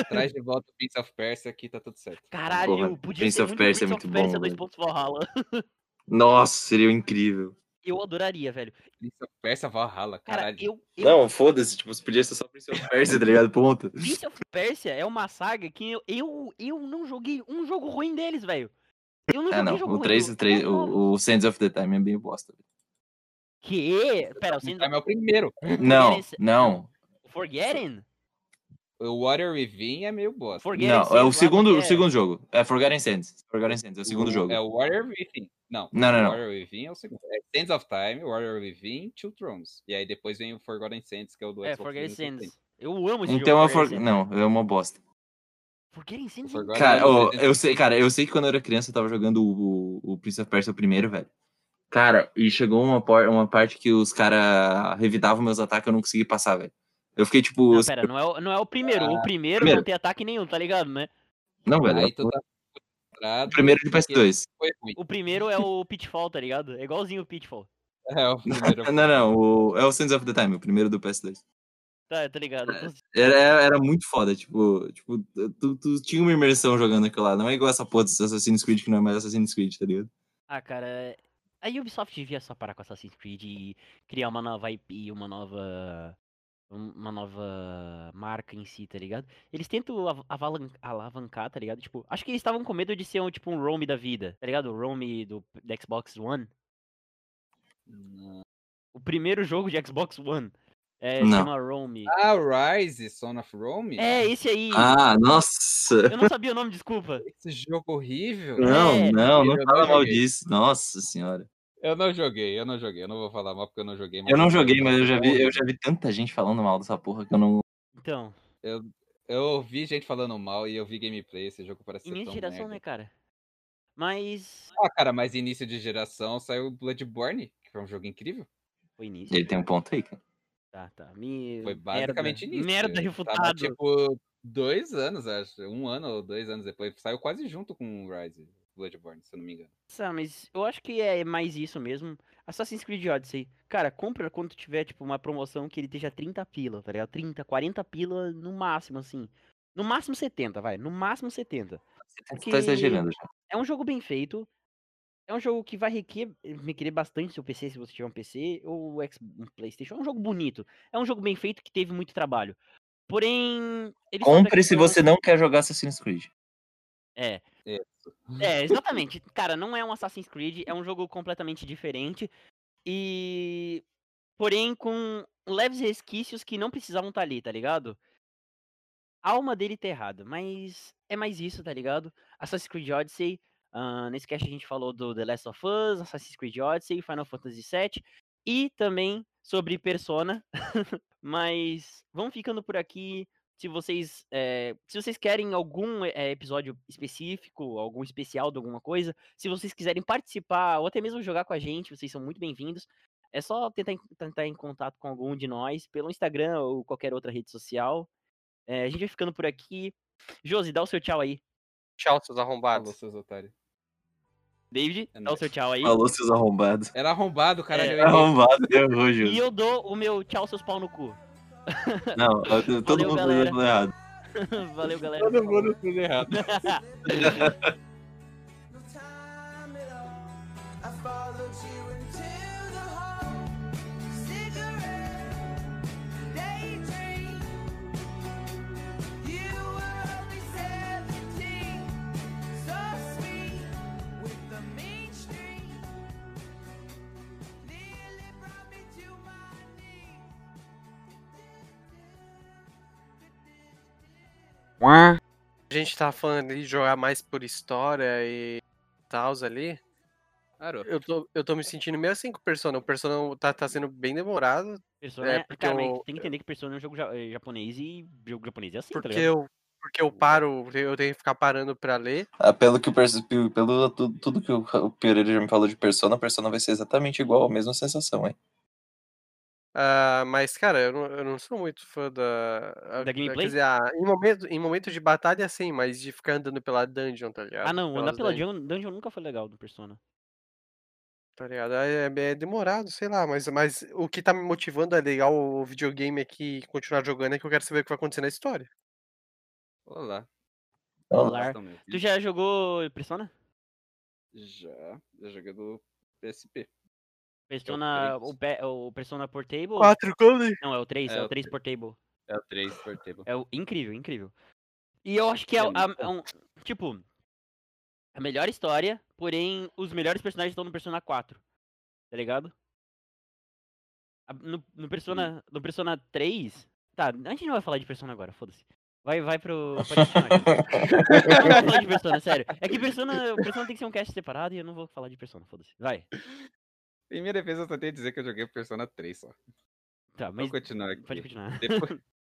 Traz de volta o Prince of Persia aqui, tá tudo certo. Caralho, Porra, podia Prince ser of muito Persia é Prince of muito Persia, bom, dois velho. pontos Valhalla. Nossa, seria incrível. Eu adoraria, velho. Prince of Persia Valhalla, Cara, caralho. eu, eu Não, foda-se, tipo, podia ser só Prince of Persia, tá ligado? Ponto. Prince of Persia é uma saga que eu, eu, eu não joguei um jogo ruim deles, velho. Eu não Ah, joguei não. jogo O ruim. 3, eu- o, 3 eu- o, o Sands of the Time é bem bosta. Que? Pera, o Sands é o primeiro. Não, Forgetting- não. Forgetting? O Warrior Within é meio bosta. Forgetting Não, é Sands o lá, segundo, o segundo jogo. É Forgotten Sands. Forgotten Sands, é o segundo O- jogo. É o Warrior Within. Não, Não, não, o não. Warrior Within é o segundo. É Sands of Time, Warrior Within, Two Thrones. E aí depois vem o Forgotten Sands, que é o do É, Xbox Forgetting 360. Sands. Eu amo esse Então é jogo. for... Forgetting Sands. Não, é uma bosta. Forgetting Sands é Forgotten Cara, Sands, ô, ele- eu sei, cara, eu sei que quando eu era criança eu tava jogando o, o, o Prince of Persia o primeiro, velho. Cara, e chegou uma, por- uma parte que os caras revidavam meus ataques e eu não consegui passar, velho. Eu fiquei tipo. Não, pera, não é, o- não é o primeiro. o primeiro, primeiro. não tem ataque nenhum, tá ligado, né? Não, velho. Aí tu o tá frustrado primeiro de porque PS2. Foi ruim. O primeiro é o Pitfall, tá ligado? É igualzinho o Pitfall. É, o primeiro. Não, não, o, é o Sands of the Time, o primeiro do PS2. Tá, tá ligado? É. Era, era, muito foda, tipo, tipo tu, tu tinha uma imersão jogando aquilo lá. Não é igual essa porra desse Assassin's Creed que não é mais Assassin's Creed, tá ligado? Ah, cara, a Ubisoft devia só parar com Assassin's Creed e criar uma nova IP, uma nova uma nova marca em si, tá ligado? Eles tentam alavancar, tá ligado? Tipo, acho que eles estavam com medo de ser um tipo um Roam da vida, tá ligado? O Roam do, do Xbox One. Não. O primeiro jogo de Xbox One. É, Não. chama Roam. Ah, Rise, Son of Rome? É, esse aí. Ah, nossa. Eu não sabia o nome, desculpa. Esse jogo horrível. Não, É, não, não fala mal disso. Nossa senhora. Eu não joguei, eu não joguei. Eu não vou falar mal porque eu não joguei. Eu não eu joguei, mas eu já vi, eu já vi tanta gente falando mal dessa porra que eu não. Então, Eu ouvi gente falando mal e eu vi gameplay. Esse jogo parece ser início de tão geração, merda. né, cara? Mas. Ah, cara, mas início de geração saiu Bloodborne, que foi um jogo incrível. Foi início. Ele tem um ponto aí, cara. Tá, tá. Me... Foi basicamente merda. início. Merda Tava, refutado. tipo, dois anos, acho. Um ano ou dois anos depois. Saiu quase junto com o Rise, Bloodborne, se eu não me engano. Nossa, mas eu acho que é mais isso mesmo. Assassin's Creed Odyssey. Cara, compra quando tiver, tipo, uma promoção que ele esteja 30 pila, tá ligado? 30, 40 pila no máximo, assim. No máximo 70, vai. No máximo 70. Você Porque- tá exagerando já. É um jogo bem feito. É um jogo que vai requer, requerer bastante seu PC, se você tiver um PC, ou X- um Playstation. É um jogo bonito. É um jogo bem feito que teve muito trabalho. Porém... Compre se você não quer jogar Assassin's Creed. É. É, exatamente. Cara, não é um Assassin's Creed, é um jogo completamente diferente. E. Porém, com leves resquícios que não precisavam estar ali, tá ligado? A alma dele tá errada, mas é mais isso, tá ligado? Assassin's Creed Odyssey. ah, nesse cast a gente falou do The Last of Us, Assassin's Creed Odyssey, Final Fantasy VII e também sobre Persona. mas vamos ficando por aqui se vocês eh, se vocês querem algum eh, episódio específico, algum especial de alguma coisa, se vocês quiserem participar ou até mesmo jogar com a gente, vocês são muito bem-vindos. É só tentar, em- tentar em contato com algum de nós pelo Instagram ou qualquer outra rede social. Eh, a gente vai ficando por aqui. Josi, dá o seu tchau aí. Tchau, seus Falou, arrombados. seus otários. David, É dá o nóis. seu tchau aí. Falou seus arrombados. Era arrombado, caralho. É, errei. Arrombado, errou, E Júlio. eu dou o meu tchau, seus pau no cu. Não, todo Valeu, mundo galera. falou errado. Valeu, galera. Todo mundo fez errado. A gente tava falando ali de jogar mais por história e tal ali. Claro. Eu tô, eu tô me sentindo meio assim com o Persona. O Persona tá, tá sendo bem demorado. Persona É, é, porque cara, eu- tem que entender que Persona é um jogo ja- eh, japonês e jogo japonês é assim, tá Porque ligado? eu, porque eu paro, eu tenho que ficar parando pra ler. Ah, pelo que pelo tudo, tudo que o, o Pereira já me falou de Persona, Persona vai ser exatamente igual, a mesma sensação, hein? Ah, mas, cara, eu não, eu não sou muito fã da. ah, Da gameplay? Quer dizer, ah, em, momento, em momento de batalha, sim, mas de ficar andando pela dungeon, tá ligado? Ah, não, andar Pelas pela dungeons, dungeon, dungeon nunca foi legal do Persona. Tá ligado? É, é demorado, sei lá, mas, mas o que tá me motivando a ligar o videogame aqui e continuar jogando é que eu quero saber o que vai acontecer na história. Olá. Olá. Tu já jogou Persona? Já. Já joguei do PSP. Persona, três. o, pe- o Persona Portable? Quatro Golden? Não, é o 3, é, É o o 3 três. Portable. É o 3 Portable. É o, incrível, incrível. E eu acho que é, É o- a- é um, tipo, a melhor história, porém, os melhores personagens estão no Persona 4. Tá ligado? No, no, Persona, no Persona 3. Tá, a gente não vai falar de Persona agora, foda-se. Vai, vai pro. Não vai falar de Persona, sério. É que Persona, Persona tem que ser um cast separado e eu não vou falar de Persona, foda-se. Vai. Em minha defesa, eu só tenho a dizer que eu joguei Persona 3 só. Tá, mas. Vamos continuar aqui. Pode continuar. Depois,